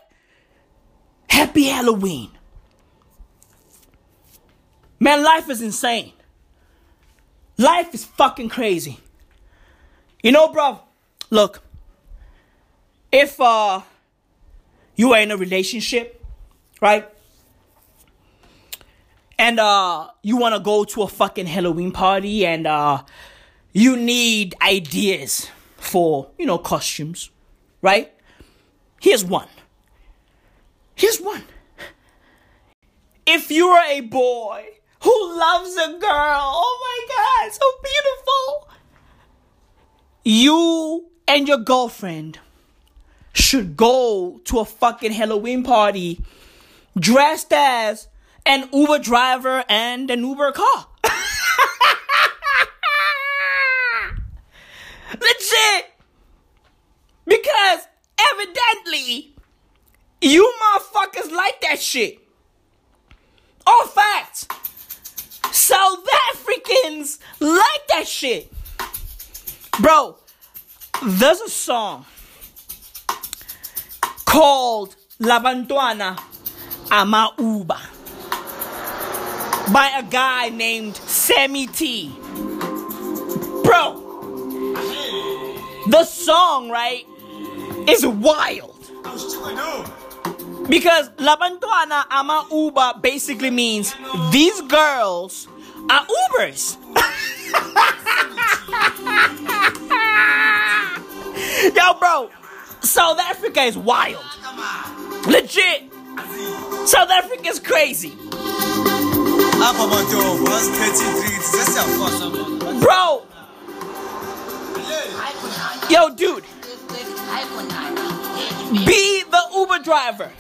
Happy Halloween. Man, life is insane. Life is fucking crazy. You know, bro, look, if uh you are in a relationship, right? And uh you wanna go to a fucking Halloween party and uh you need ideas for, you know, costumes, right? Here's one. Here's one. If you're a boy who loves a girl, oh my god, so beautiful. You and your girlfriend should go to a fucking Halloween party dressed as an Uber driver and an Uber car. Legit. Because evidently, you motherfuckers like that shit. All facts. South Africans like that shit. Bro, there's a song called La Bantuana Ama Uba by a guy named Semi Tee. Bro, the song, right, is wild. Because Labantwana Ama Uber basically means these girls are Ubers. Yo, bro, South Africa is wild. Legit. South Africa is crazy. Bro. Yo, dude. Be the Uber driver.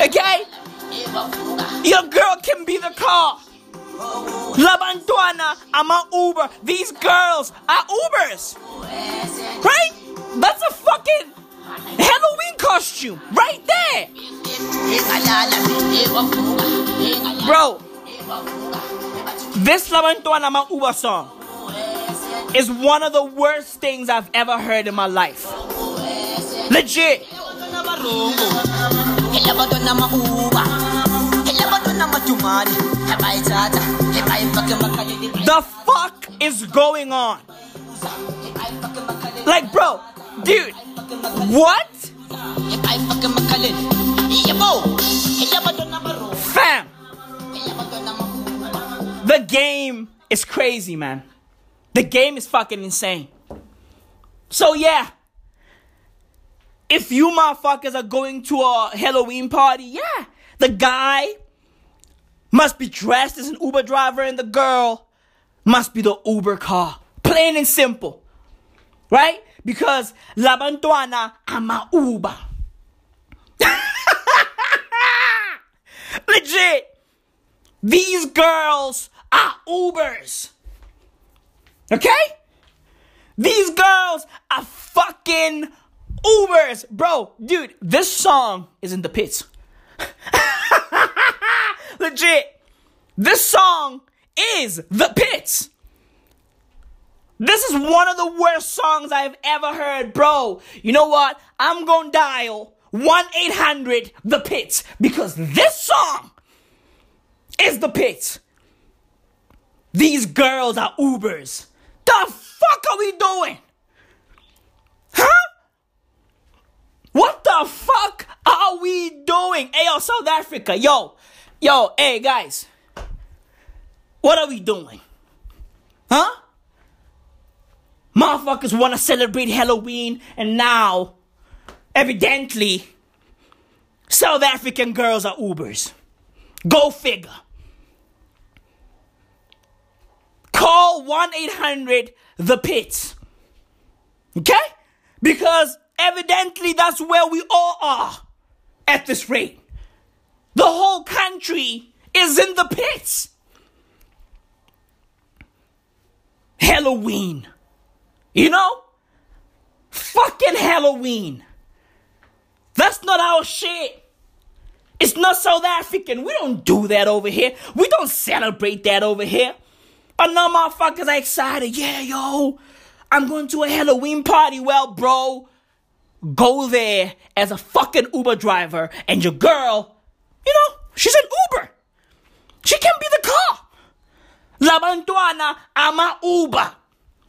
Okay? Your girl can be the car. Labantwana, I'm a Uber. These girls are Ubers. Right? That's a fucking Halloween costume right there. Bro, this Labantwana Ma Uber song is one of the worst things I've ever heard in my life. Legit. The fuck is going on? Like, bro, dude, what? Fam, the game is crazy, man. The game is fucking insane. So, yeah. If you motherfuckers are going to a Halloween party, yeah. The guy must be dressed as an Uber driver and the girl must be the Uber car. Plain and simple. Right? Because Labantwana ama Uber. Legit. These girls are Ubers. Okay? These girls are fucking Ubers. Bro, dude, this song is in the pits. Legit. This song is the pits. This is one of the worst songs I've ever heard, bro. You know what? I'm gonna dial 1 800 The Pits because this song is the pits. These girls are Ubers. The fuck are we doing? Huh? What the fuck are we doing? Hey, yo, South Africa, yo, yo, hey, guys. What are we doing? Huh? Motherfuckers want to celebrate Halloween, and now, evidently, South African girls are Ubers. Go figure. Call 1 800 The Pits. Okay? Because evidently that's where we all are at this rate. The whole country is in the pits. Halloween. You know? Fucking Halloween. That's not our shit. It's not South African. We don't do that over here. We don't celebrate that over here. But no motherfuckers are excited. Yeah, yo, I'm going to a Halloween party. Well, bro, go there as a fucking Uber driver, and your girl, you know, she's an Uber. She can be the car. Labantwana ama Uber.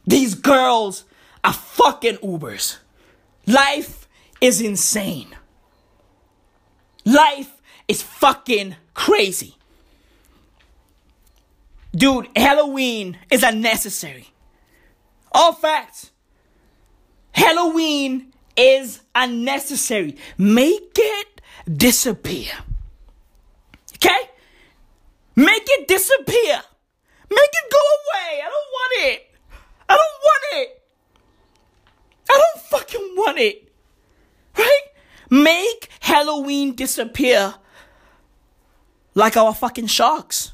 These girls are fucking Ubers. Life is insane. Life is fucking crazy. Dude, Halloween is unnecessary. All facts. Halloween is unnecessary. Make it disappear. Okay? Make it disappear. Make it go away. I don't want it. I don't want it. I don't fucking want it. Right? Make Halloween disappear like our fucking sharks.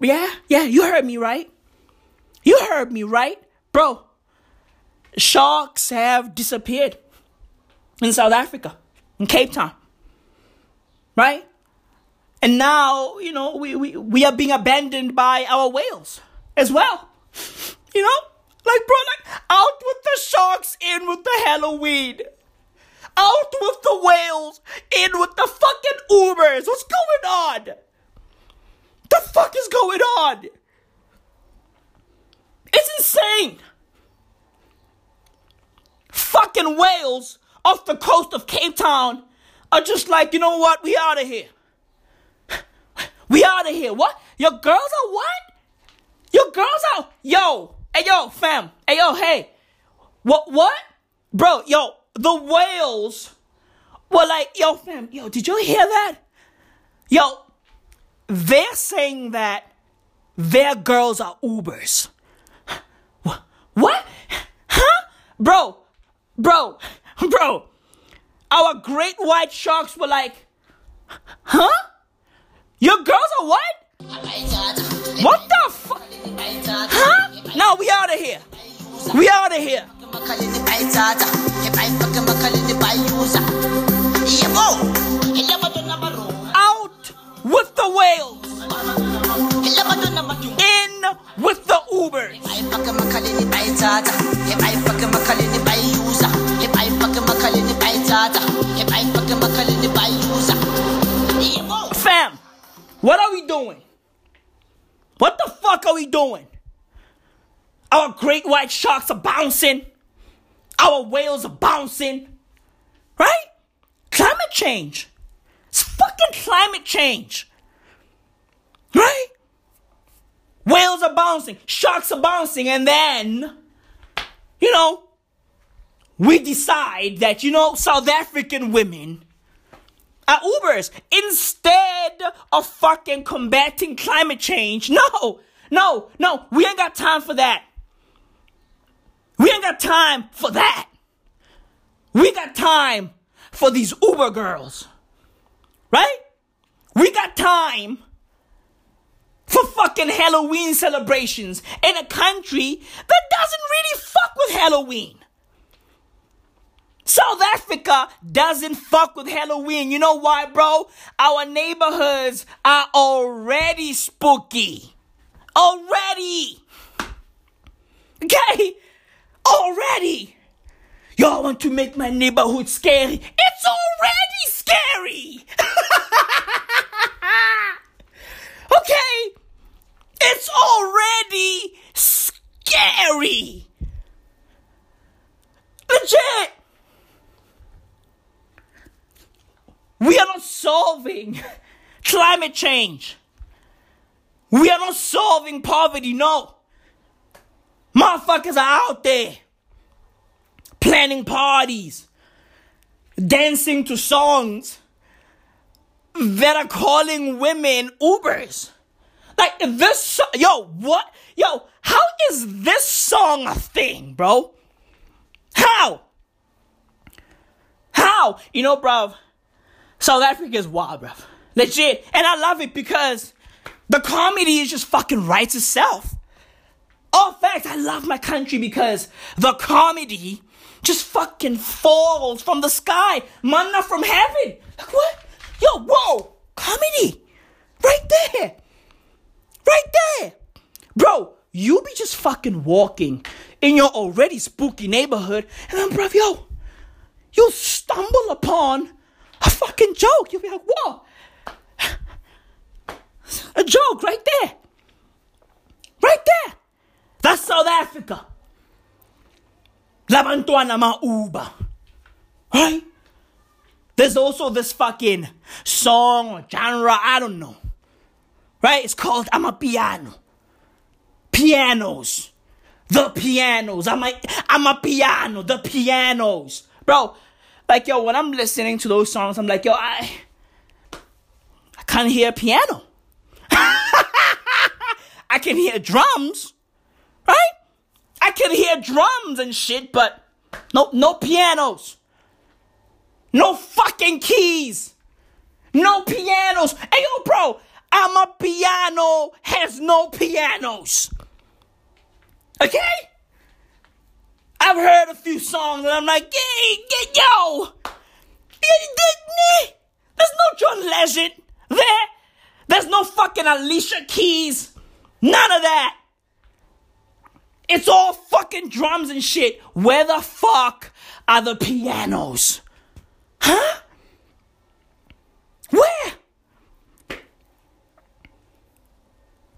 Yeah, yeah, you heard me right. You heard me right, bro. Sharks have disappeared in South Africa, in Cape Town. Right? And now, you know, we, we, we are being abandoned by our whales as well. You know? Like, bro, like, out with the sharks, in with the Halloween. Out with the whales, in with the fucking Ubers. What's going on? The fuck is going on? It's insane. Fucking whales off the coast of Cape Town are just like, you know what? We out of here. We out of here. What? Your girls are what? Your girls are yo. Hey yo, fam. Hey yo, hey. What? What? Bro, yo, the whales were like, yo, fam. Yo, did you hear that? Yo, they're saying that their girls are Ubers. What? What? Huh? Bro, bro, bro. Our great white sharks were like, huh? Your girls are what? What the fuck? Huh? No, we out of here. We out of here. Out with the whales. In with the Ubers. Fam, what are we doing? What the fuck are we doing? Our great white sharks are bouncing. Our whales are bouncing. Right? Climate change. It's fucking climate change. Right? Whales are bouncing. Sharks are bouncing. And then, you know, we decide that, you know, South African women are Ubers instead of fucking combating climate change. No, no, no, we ain't got time for that. We ain't got time for that. We got time for these Uber girls. Right? We got time for fucking Halloween celebrations in a country that doesn't really fuck with Halloween. South Africa doesn't fuck with Halloween. You know why, bro? Our neighborhoods are already spooky. Already. Okay? Already. Y'all want to make my neighborhood scary? It's already scary. okay? It's already scary. Legit. We are not solving climate change. We are not solving poverty, no. Motherfuckers are out there planning parties, dancing to songs that are calling women Ubers. Like this, yo, what? Yo, how is this song a thing, bro? How? How? You know, bro, South Africa is wild, bro. Legit. And I love it because the comedy is just fucking writes itself. All facts, I love my country because the comedy just fucking falls from the sky. Manna from heaven. Like what? Yo, whoa. Comedy. Right there. Right there. Bro, you be just fucking walking in your already spooky neighborhood and then, bruv, yo, you'll stumble upon a fucking joke. You'll be like, whoa. A joke right there. Right there. That's South Africa. Labantwana Ama Uber. Right? There's also this fucking song or genre, I don't know. Right? It's called Amapiano. Pianos. The pianos. I'm a, Amapiano. The pianos. Bro, like yo, when I'm listening to those songs, I'm like, yo, I I can't hear piano. I can hear drums, right? I can hear drums and shit, but no no pianos. No fucking keys. No pianos. Hey yo, bro, Amapiano has no pianos. Okay? I've heard a few songs and I'm like, get yo. There's no John Legend there. There's no fucking Alicia Keys. None of that. It's all fucking drums and shit. Where the fuck are the pianos? Huh? Where?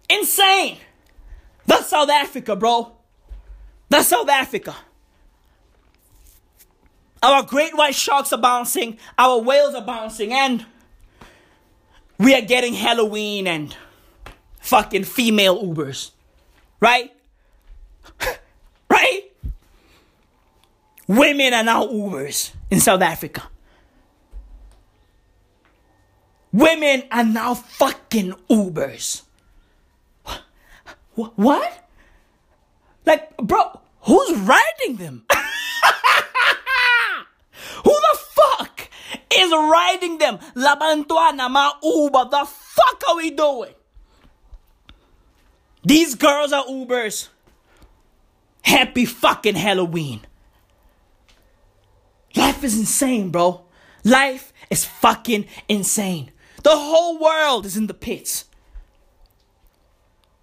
Insane. That's South Africa, bro. That's South Africa. Our great white sharks are bouncing, our whales are bouncing, and we are getting Halloween and fucking female Ubers. Right? right? Women are now Ubers in South Africa. Women are now fucking Ubers. What? Like, bro, who's riding them? Who the fuck is riding them? Labantwana, ma Uber. The fuck are we doing? These girls are Ubers. Happy fucking Halloween. Life is insane, bro. Life is fucking insane. The whole world is in the pits.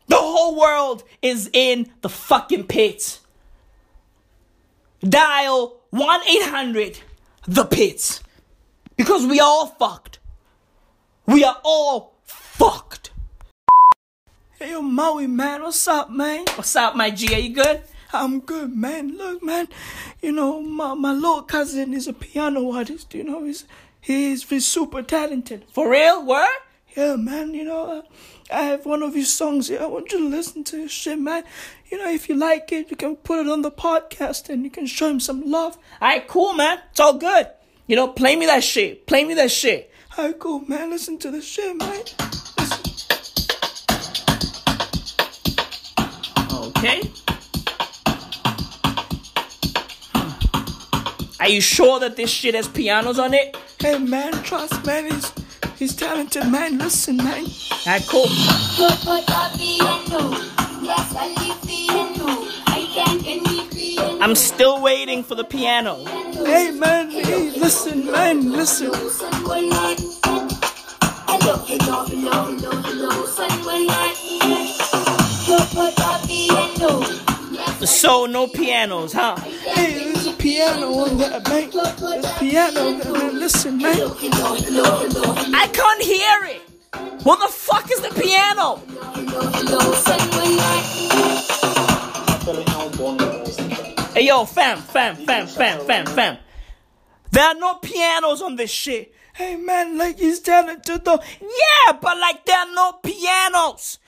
The whole world is in the fucking pits. Dial 1 800 The Pits. Because we are all fucked. We are all fucked. Hey, yo, Maui, man. What's up, man? What's up, my G? Are you good? I'm good, man. Look, man. You know, my, my little cousin is a piano artist. You know, he's, he's, he's super talented. For real? Word? Yeah, man. You know, uh, I have one of his songs here. I want you to listen to his shit, man. You know, if you like it, you can put it on the podcast and you can show him some love. Alright, cool, man. It's all good. You know, play me that shit. Play me that shit. Alright, cool, man. Listen to the shit, man. Listen. Okay. Are you sure that this shit has pianos on it? Hey man, trust man, he's he's talented man. Listen man. Alright, cool. I'm still waiting for the piano. Hey man, hey, listen man, listen. So no pianos, huh? Hey, piano on that man. A piano on that man. Listen man. I can't hear it. What the fuck is the piano? Hey yo, fam, fam, fam, fam, fam, fam. There are no pianos on this shit. Hey man, like he's talented though. Yeah, but like there are no pianos.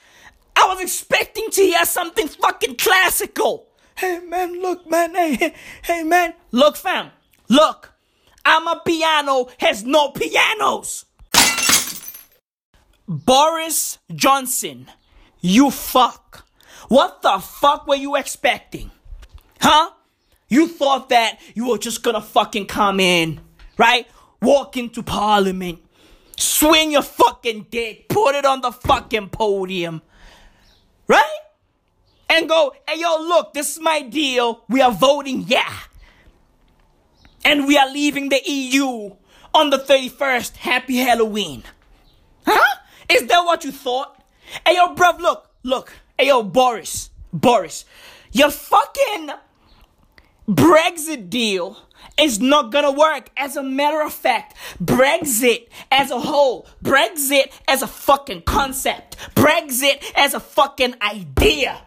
I was expecting to hear something fucking classical. Hey man, look man, hey, hey man. Look fam, look. Amapiano has no pianos. Boris Johnson, you fuck. What the fuck were you expecting? Huh? You thought that you were just gonna fucking come in, right? Walk into parliament, swing your fucking dick, put it on the fucking podium, right? And go, hey yo, look, this is my deal. We are voting yeah. And we are leaving the EU on the 31st. Happy Halloween. Huh? Is that what you thought? Hey yo, bruv, look, look. Hey yo, Boris, Boris, your fucking Brexit deal is not gonna work. As a matter of fact, Brexit as a whole, Brexit as a fucking concept, Brexit as a fucking idea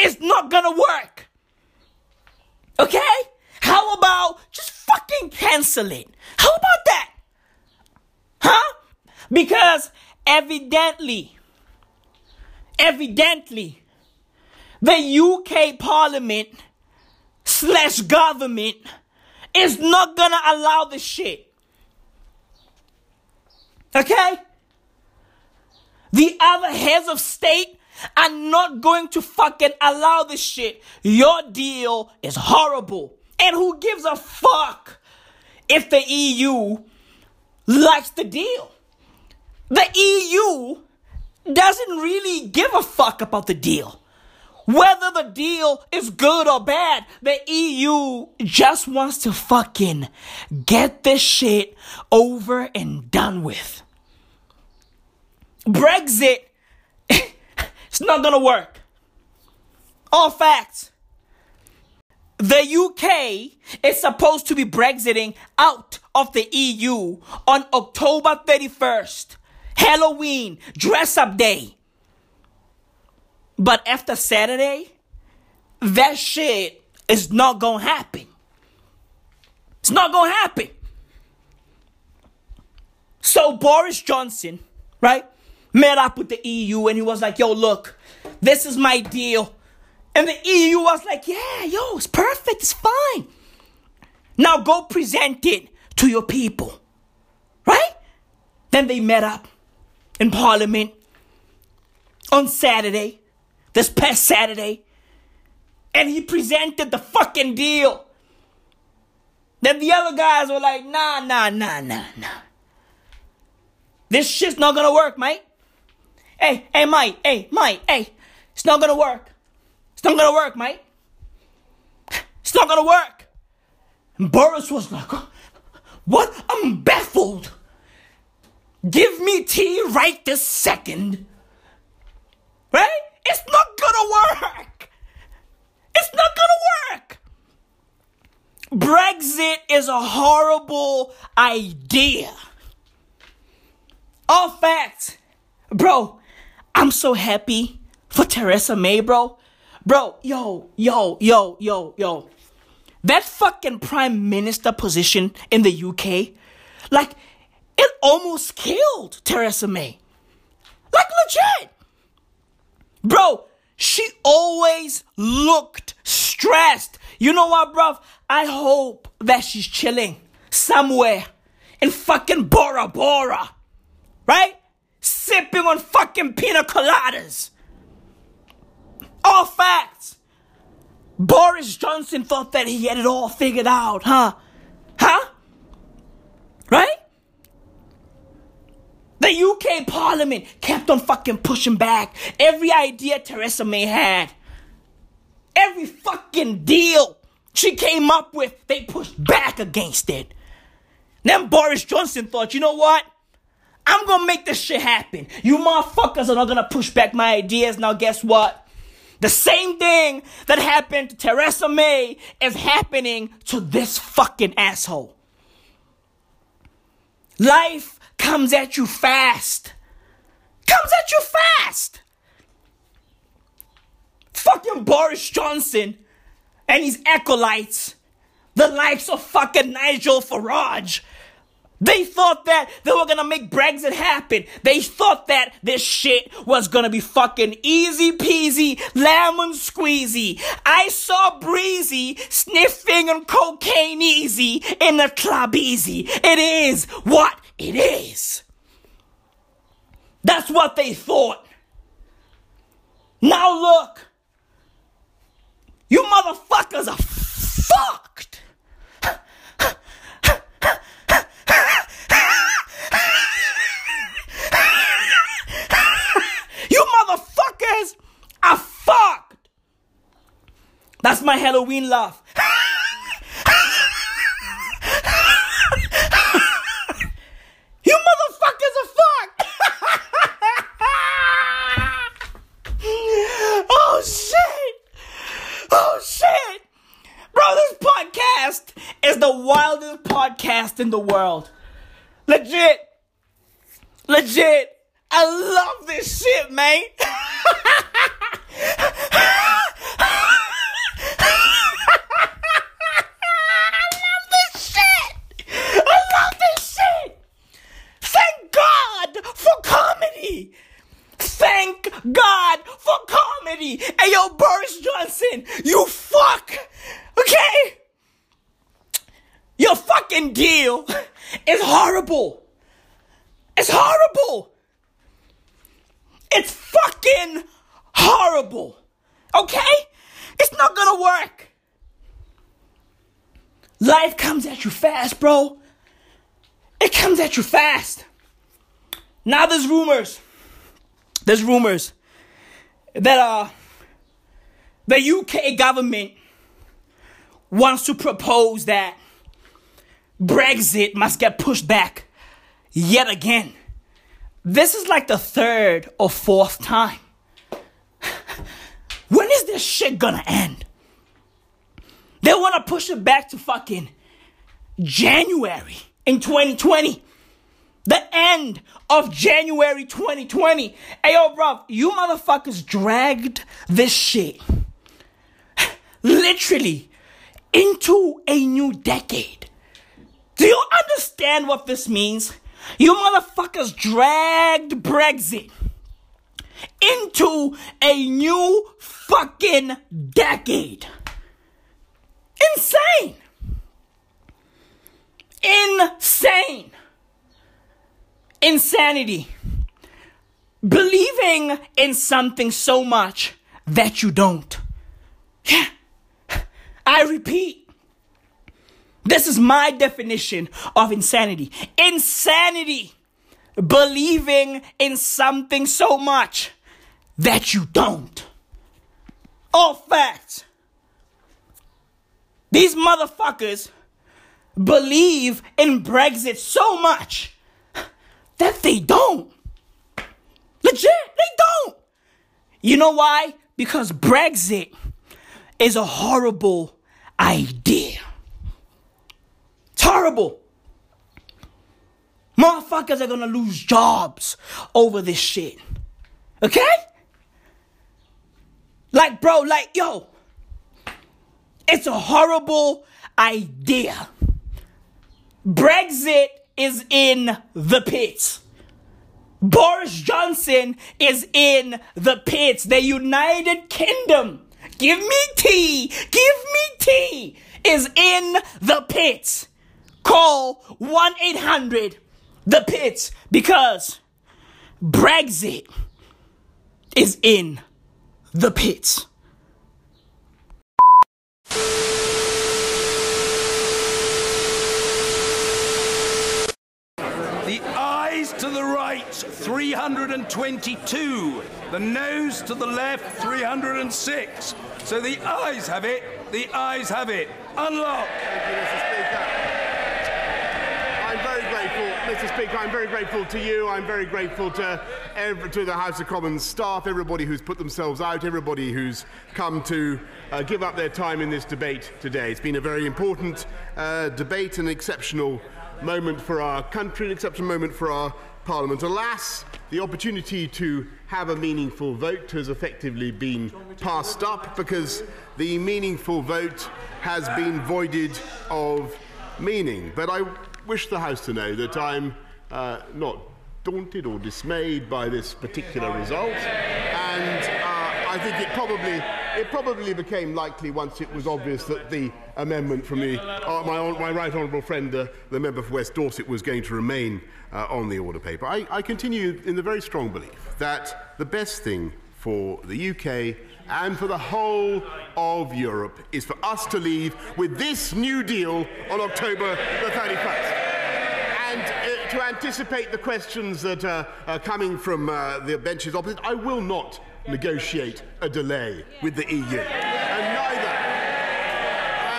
is not gonna work. Okay? How about just fucking cancel it? How about that? Huh? Because evidently, evidently, the UK Parliament slash government is not gonna allow this shit. Okay? The other heads of state are not going to fucking allow this shit. Your deal is horrible. And who gives a fuck if the EU likes the deal? The EU doesn't really give a fuck about the deal. Whether the deal is good or bad, the EU just wants to fucking get this shit over and done with. Brexit, it's not gonna work. All facts. The UK is supposed to be Brexiting out of the EU on October 31st. Halloween, dress up day. But after Saturday, that shit is not gonna happen. It's not gonna happen. So Boris Johnson, right, met up with the EU and he was like, yo, look, this is my deal. And the EU was like, yeah, yo, it's perfect, it's fine. Now go present it to your people. Right? Then they met up in Parliament on Saturday, this past Saturday, and he presented the fucking deal. Then the other guys were like, nah, nah, nah, nah, nah. This shit's not gonna work, mate. Hey, hey, Mike, hey, Mike, hey. It's not gonna work. It's not gonna work, Mike. It's not gonna work. And Boris was like, what? I'm baffled. Give me tea right this second. Right? It's not gonna work. It's not gonna work. Brexit is a horrible idea. All facts. Bro, I'm so happy for Theresa May, bro. Bro, yo, yo, yo, yo, yo. That fucking prime minister position in the UK, like, it almost killed Theresa May. Like, legit. Bro, she always looked stressed. You know what, bruv? I hope that she's chilling somewhere in fucking Bora Bora. Right? Sipping on fucking pina coladas. All facts. Boris Johnson thought that he had it all figured out, huh? Huh? Right? The UK Parliament kept on fucking pushing back every idea Theresa May had. Every fucking deal she came up with, they pushed back against it. Then Boris Johnson thought, you know what? I'm gonna make this shit happen. You motherfuckers are not gonna push back my ideas. Now, guess what? The same thing that happened to Theresa May is happening to this fucking asshole. Life comes at you fast. Comes at you fast. Fucking Boris Johnson and his acolytes, the likes of fucking Nigel Farage, they thought that they were gonna make Brexit happen. They thought that this shit was gonna be fucking easy peasy, lemon squeezy. I saw Breezy sniffing on cocaine easy in the club easy. It is what it is. That's what they thought. Now look. You motherfuckers are fucked. you motherfuckers are fucked. That's my Halloween laugh. you motherfuckers are fucked. oh shit. Oh shit! Bro, this podcast is the wildest podcast in the world. Legit. Legit. I love this shit, man. I love this shit. I love this shit. Thank God for comedy. Thank God for comedy. Hey, yo, Boris Johnson, you fuck. Okay? Your fucking deal is horrible. It's horrible. It's fucking horrible. Okay? It's not gonna work. Life comes at you fast, bro. It comes at you fast. Now there's rumors there's rumors that uh the UK government wants to propose that Brexit must get pushed back yet again. This is like the third or fourth time. when is this shit gonna end? They wanna push it back to fucking January in 2020 the end of January 2020. Hey, yo, bro, you motherfuckers dragged this shit literally into a new decade. Do you understand what this means? You motherfuckers dragged Brexit into a new fucking decade. Insane. Insane. Insanity. Believing in something so much that you don't. Yeah. I repeat. This is my definition of insanity. Insanity. Believing in something so much that you don't. All facts. These motherfuckers believe in Brexit so much that they don't. Legit, they don't. You know why? Because Brexit is a horrible idea. It's horrible. Motherfuckers are gonna lose jobs over this shit. Okay? Like, bro, like, yo, it's a horrible idea. Brexit is in the pit. Boris Johnson is in the pits. The United Kingdom, give me tea, give me tea, is in the pits. Call 1 800 the pits because Brexit is in the pits. The eyes to the right, 322. The noes to the left, 306. So the ayes have it, the ayes have it. Unlock. Thank you, Mr. Speaker. I'm very grateful, Mr. Speaker. I'm very grateful to you. I'm very grateful to every, to the House of Commons staff, everybody who's put themselves out, everybody who's come to uh, give up their time in this debate today. It's been a very important uh, debate, an exceptional moment for our country, an exceptional moment for our Parliament. Alas, the opportunity to have a meaningful vote has effectively been passed up because the meaningful vote has been voided of meaning. But I wish the House to know that I'm uh, not daunted or dismayed by this particular result, and uh, I think it probably it probably became likely once it was obvious that the amendment from the, uh, my, my right honourable friend, uh, the member for West Dorset, was going to remain uh, on the order paper. I, I continue in the very strong belief that the best thing for the UK and for the whole of Europe is for us to leave with this new deal on October the 31st. And uh, to anticipate the questions that uh, are coming from uh, the benches opposite, I will not negotiate a delay with the EU. And neither.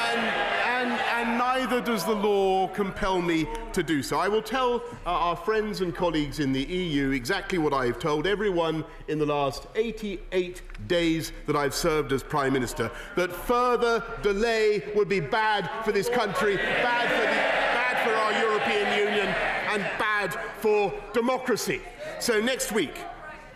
And, and, and neither does the law compel me to do so. I will tell uh, our friends and colleagues in the EU exactly what I've told everyone in the last 88 days that I've served as Prime Minister that further delay would be bad for this country, bad for, the, bad for our European Union, and bad for democracy. So next week,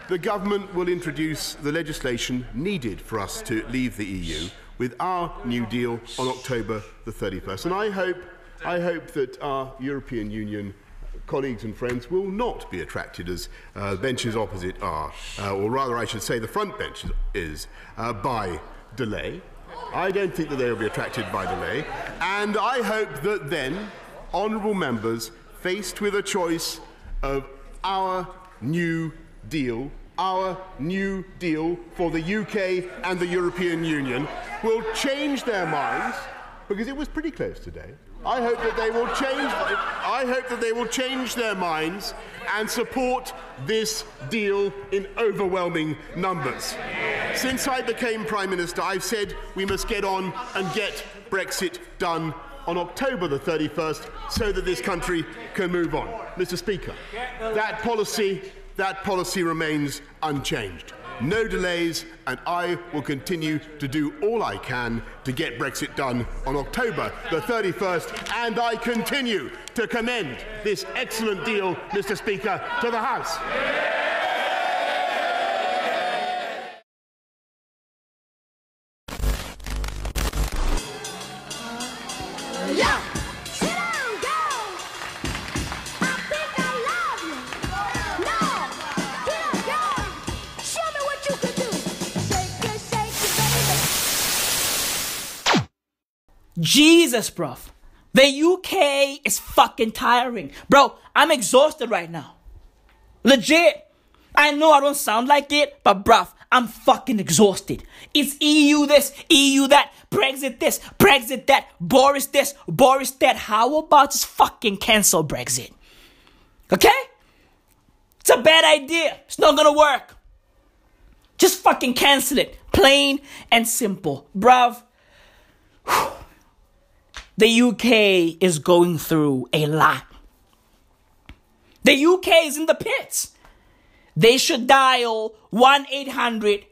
the government will introduce the legislation needed for us to leave the EU with our new deal on October the 31st. And I hope, I hope that our European Union colleagues and friends will not be attracted as uh, benches opposite are, uh, or rather, I should say, the front bench is, uh, by delay. I don't think that they will be attracted by delay. And I hope that then, honourable members, faced with a choice of our new deal, our new deal for the UK and the European Union, will change their minds because it was pretty close today. I hope that they will change. I hope that they will change their minds and support this deal in overwhelming numbers. Since I became Prime Minister, I've said we must get on and get Brexit done on October the 31st so that this country can move on. Mr. Speaker, that policy, that policy remains unchanged. No delays, and I will continue to do all I can to get Brexit done on October the 31st. And I continue to commend this excellent deal, Mr. Speaker, to the House. Jesus, bruv. The UK is fucking tiring. Bro, I'm exhausted right now. Legit. I know I don't sound like it, but bruv, I'm fucking exhausted. It's EU this, EU that, Brexit this, Brexit that, Boris this, Boris that. How about just fucking cancel Brexit? Okay? It's a bad idea. It's not gonna work. Just fucking cancel it. Plain and simple. Bruv. The UK is going through a lot. The UK is in the pits. They should dial 1 800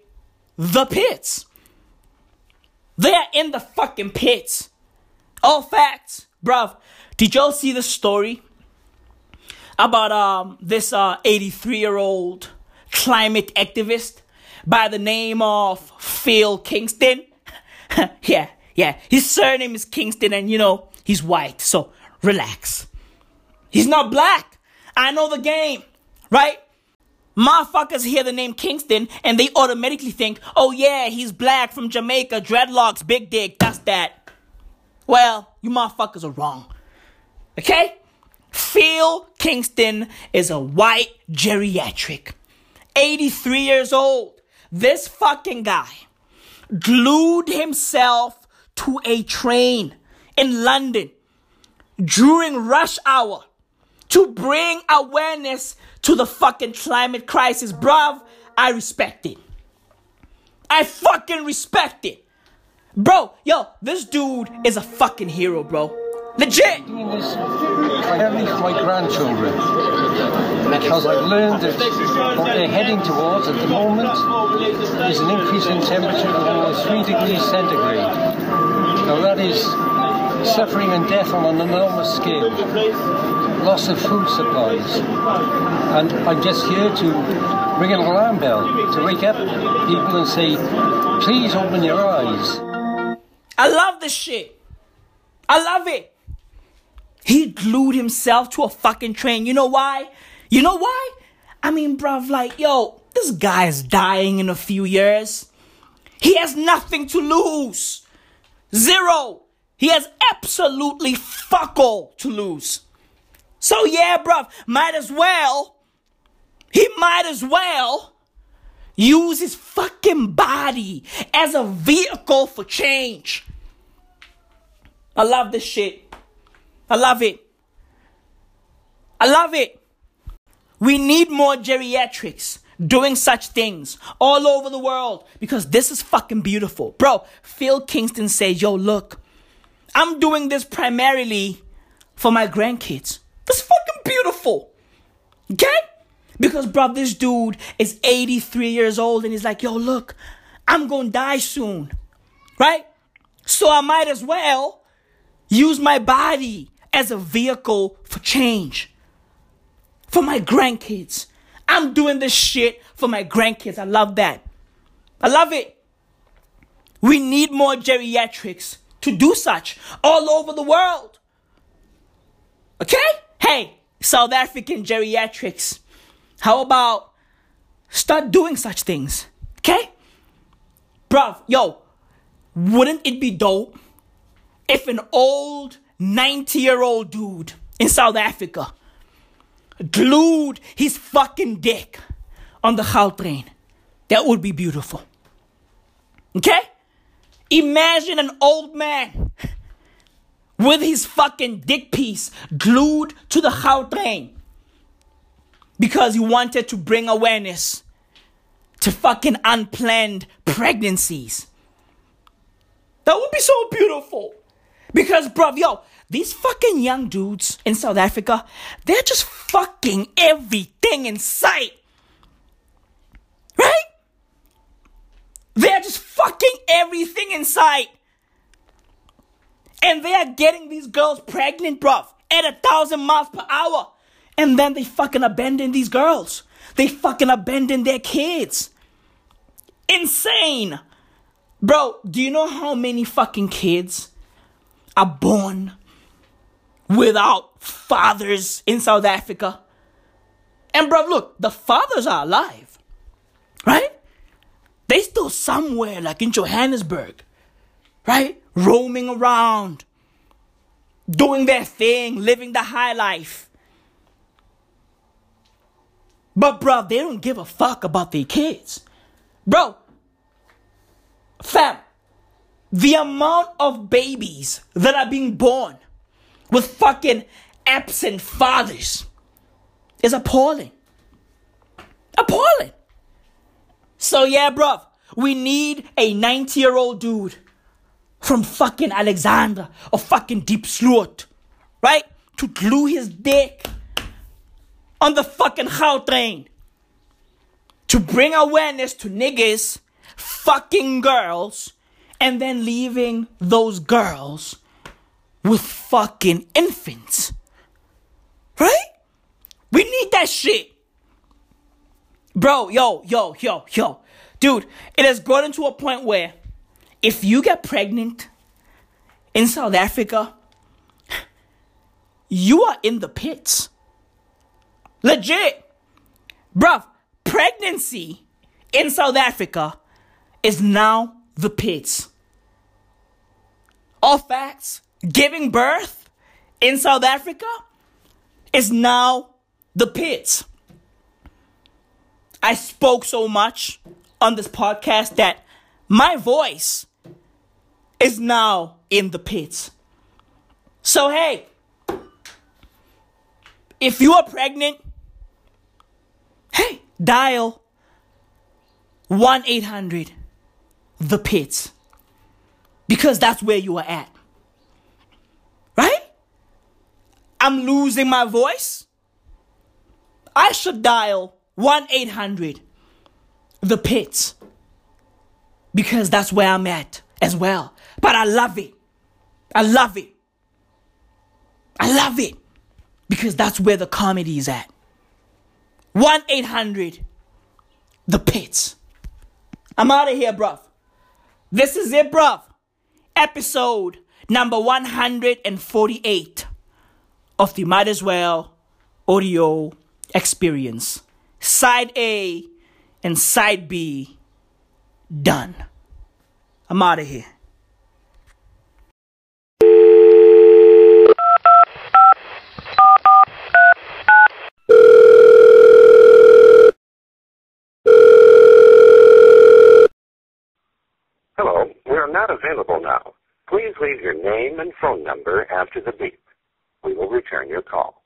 The Pits. They are in the fucking pits. All facts. Bruv, did y'all see the story about um this uh 83 year old climate activist by the name of Phil Kingston? yeah, yeah. His surname is Kingston and you know, he's white. So relax. He's not black. I know the game, right? Motherfuckers hear the name Kingston and they automatically think, oh yeah, he's black from Jamaica, dreadlocks, big dick, that's that. Well, you motherfuckers are wrong. Okay? Phil Kingston is a white geriatric, 83 years old. This fucking guy glued himself to a train in London during rush hour to bring awareness to the fucking climate crisis. Bruv, I respect it. I fucking respect it. Bro, yo, this dude is a fucking hero, bro. Legit. primarily for my grandchildren because I've learned that what they're heading towards at the moment is an increase in temperature of almost 3 degrees centigrade. Now that is suffering and death on an enormous scale, loss of food supplies. And I'm just here to ring an alarm bell to wake up people and say, please open your eyes. I love this shit. I love it. He glued himself to a fucking train. You know why? You know why? I mean, bruv, like, yo, this guy is dying in a few years. He has nothing to lose. Zero. He has absolutely fuck all to lose. So yeah, bruv, might as well, he might as well use his fucking body as a vehicle for change. I love this shit. I love it. I love it. We need more geriatrics doing such things all over the world because this is fucking beautiful. Bro, Phil Kingston says, yo, look, I'm doing this primarily for my grandkids. That's fucking beautiful. Okay? Because, bro, this dude is 83 years old and he's like, yo, look, I'm gonna die soon. Right? So I might as well use my body as a vehicle for change. For my grandkids. I'm doing this shit for my grandkids. I love that. I love it. We need more geriatrics to do such all over the world. Okay? Hey, South African geriatrics, how about start doing such things? Okay? Bruv, yo, wouldn't it be dope if an old 90 year old dude in South Africa glued his fucking dick on the Gautrain? That would be beautiful. Okay? Imagine an old man with his fucking dick piece glued to the Gautrain because he wanted to bring awareness to fucking unplanned pregnancies. That would be so beautiful. Because, bruv, yo, these fucking young dudes in South Africa, they're just fucking everything in sight. Right? They're just fucking everything in sight. And they are getting these girls pregnant, bruv, at a thousand miles per hour. And then they fucking abandon these girls. They fucking abandon their kids. Insane. Bro, do you know how many fucking kids are born without fathers in South Africa? And bro, look, the fathers are alive. Right? They still somewhere like in Johannesburg. Right? roaming around, doing their thing, living the high life. But, bro, they don't give a fuck about their kids. Bro, fam, the amount of babies that are being born with fucking absent fathers is appalling. Appalling. So, yeah, bro, we need a 90 year old dude from fucking Alexandra or fucking Diepsloot, right? To glue his dick on the fucking train to bring awareness to niggas fucking girls and then leaving those girls with fucking infants. Right? We need that shit. Bro, yo, yo, yo, yo. Dude, it has gotten to a point where if you get pregnant in South Africa, you are in the pits. Legit. Bruv, pregnancy in South Africa is now the pits. All facts. Giving birth in South Africa is now the pits. I spoke so much on this podcast that my voice is now in the pits. So, hey, if you are pregnant, hey, dial 1 800 The Pits because that's where you are at. Right? I'm losing my voice. I should dial 1 800 The Pits because that's where I'm at as well. But I love it. I love it. I love it because that's where the comedy is at. 1 800 The Pits. I'm out of here, bruv. This is it, bruv. Episode number 148 of the Might As Well audio experience. Side A and Side B done. I'm out of here. Hello, we are not available now. Please leave your name and phone number after the beep. We will return your call.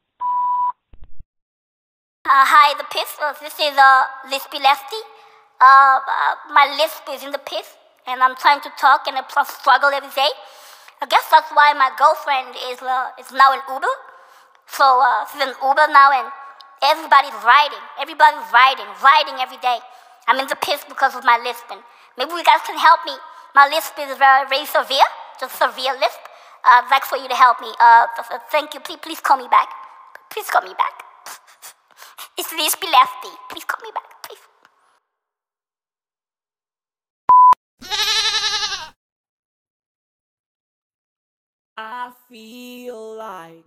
Uh, hi, the piss. Uh, this is uh, Lispy Lefty. Uh, uh, my lisp is in the piss, and I'm trying to talk and I struggle every day. I guess that's why my girlfriend is uh, is now in Uber. So she's in Uber now, and everybody's riding. Everybody's riding, riding every day. I'm in the piss because of my lisping. Maybe you guys can help me. My lisp is very, very severe, just severe lisp. Uh, I'd like for you to help me. Uh, th- th- thank you. Please, please call me back. Please call me back. It's Lispy Lefty. Please call me back. Please. I feel like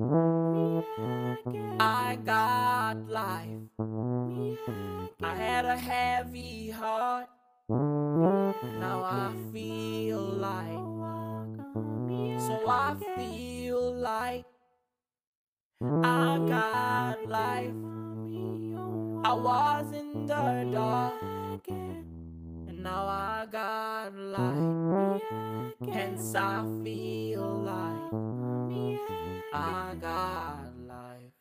I got life. I had a heavy heart. Now I feel like. So I feel like I got life. I was in the dark, and now I got light. Hence, I feel like I got life.